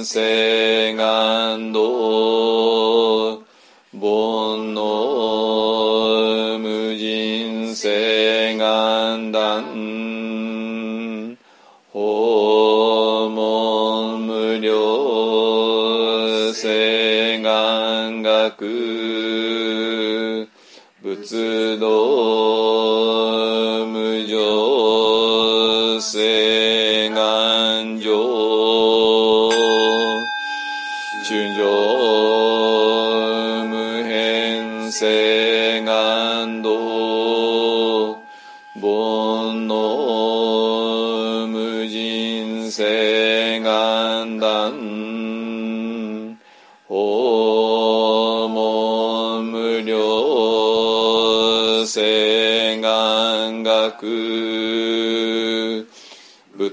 性願道。煩悩無人性願断。訪問無料性願学。仏道。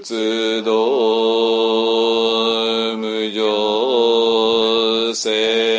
仏道無常性。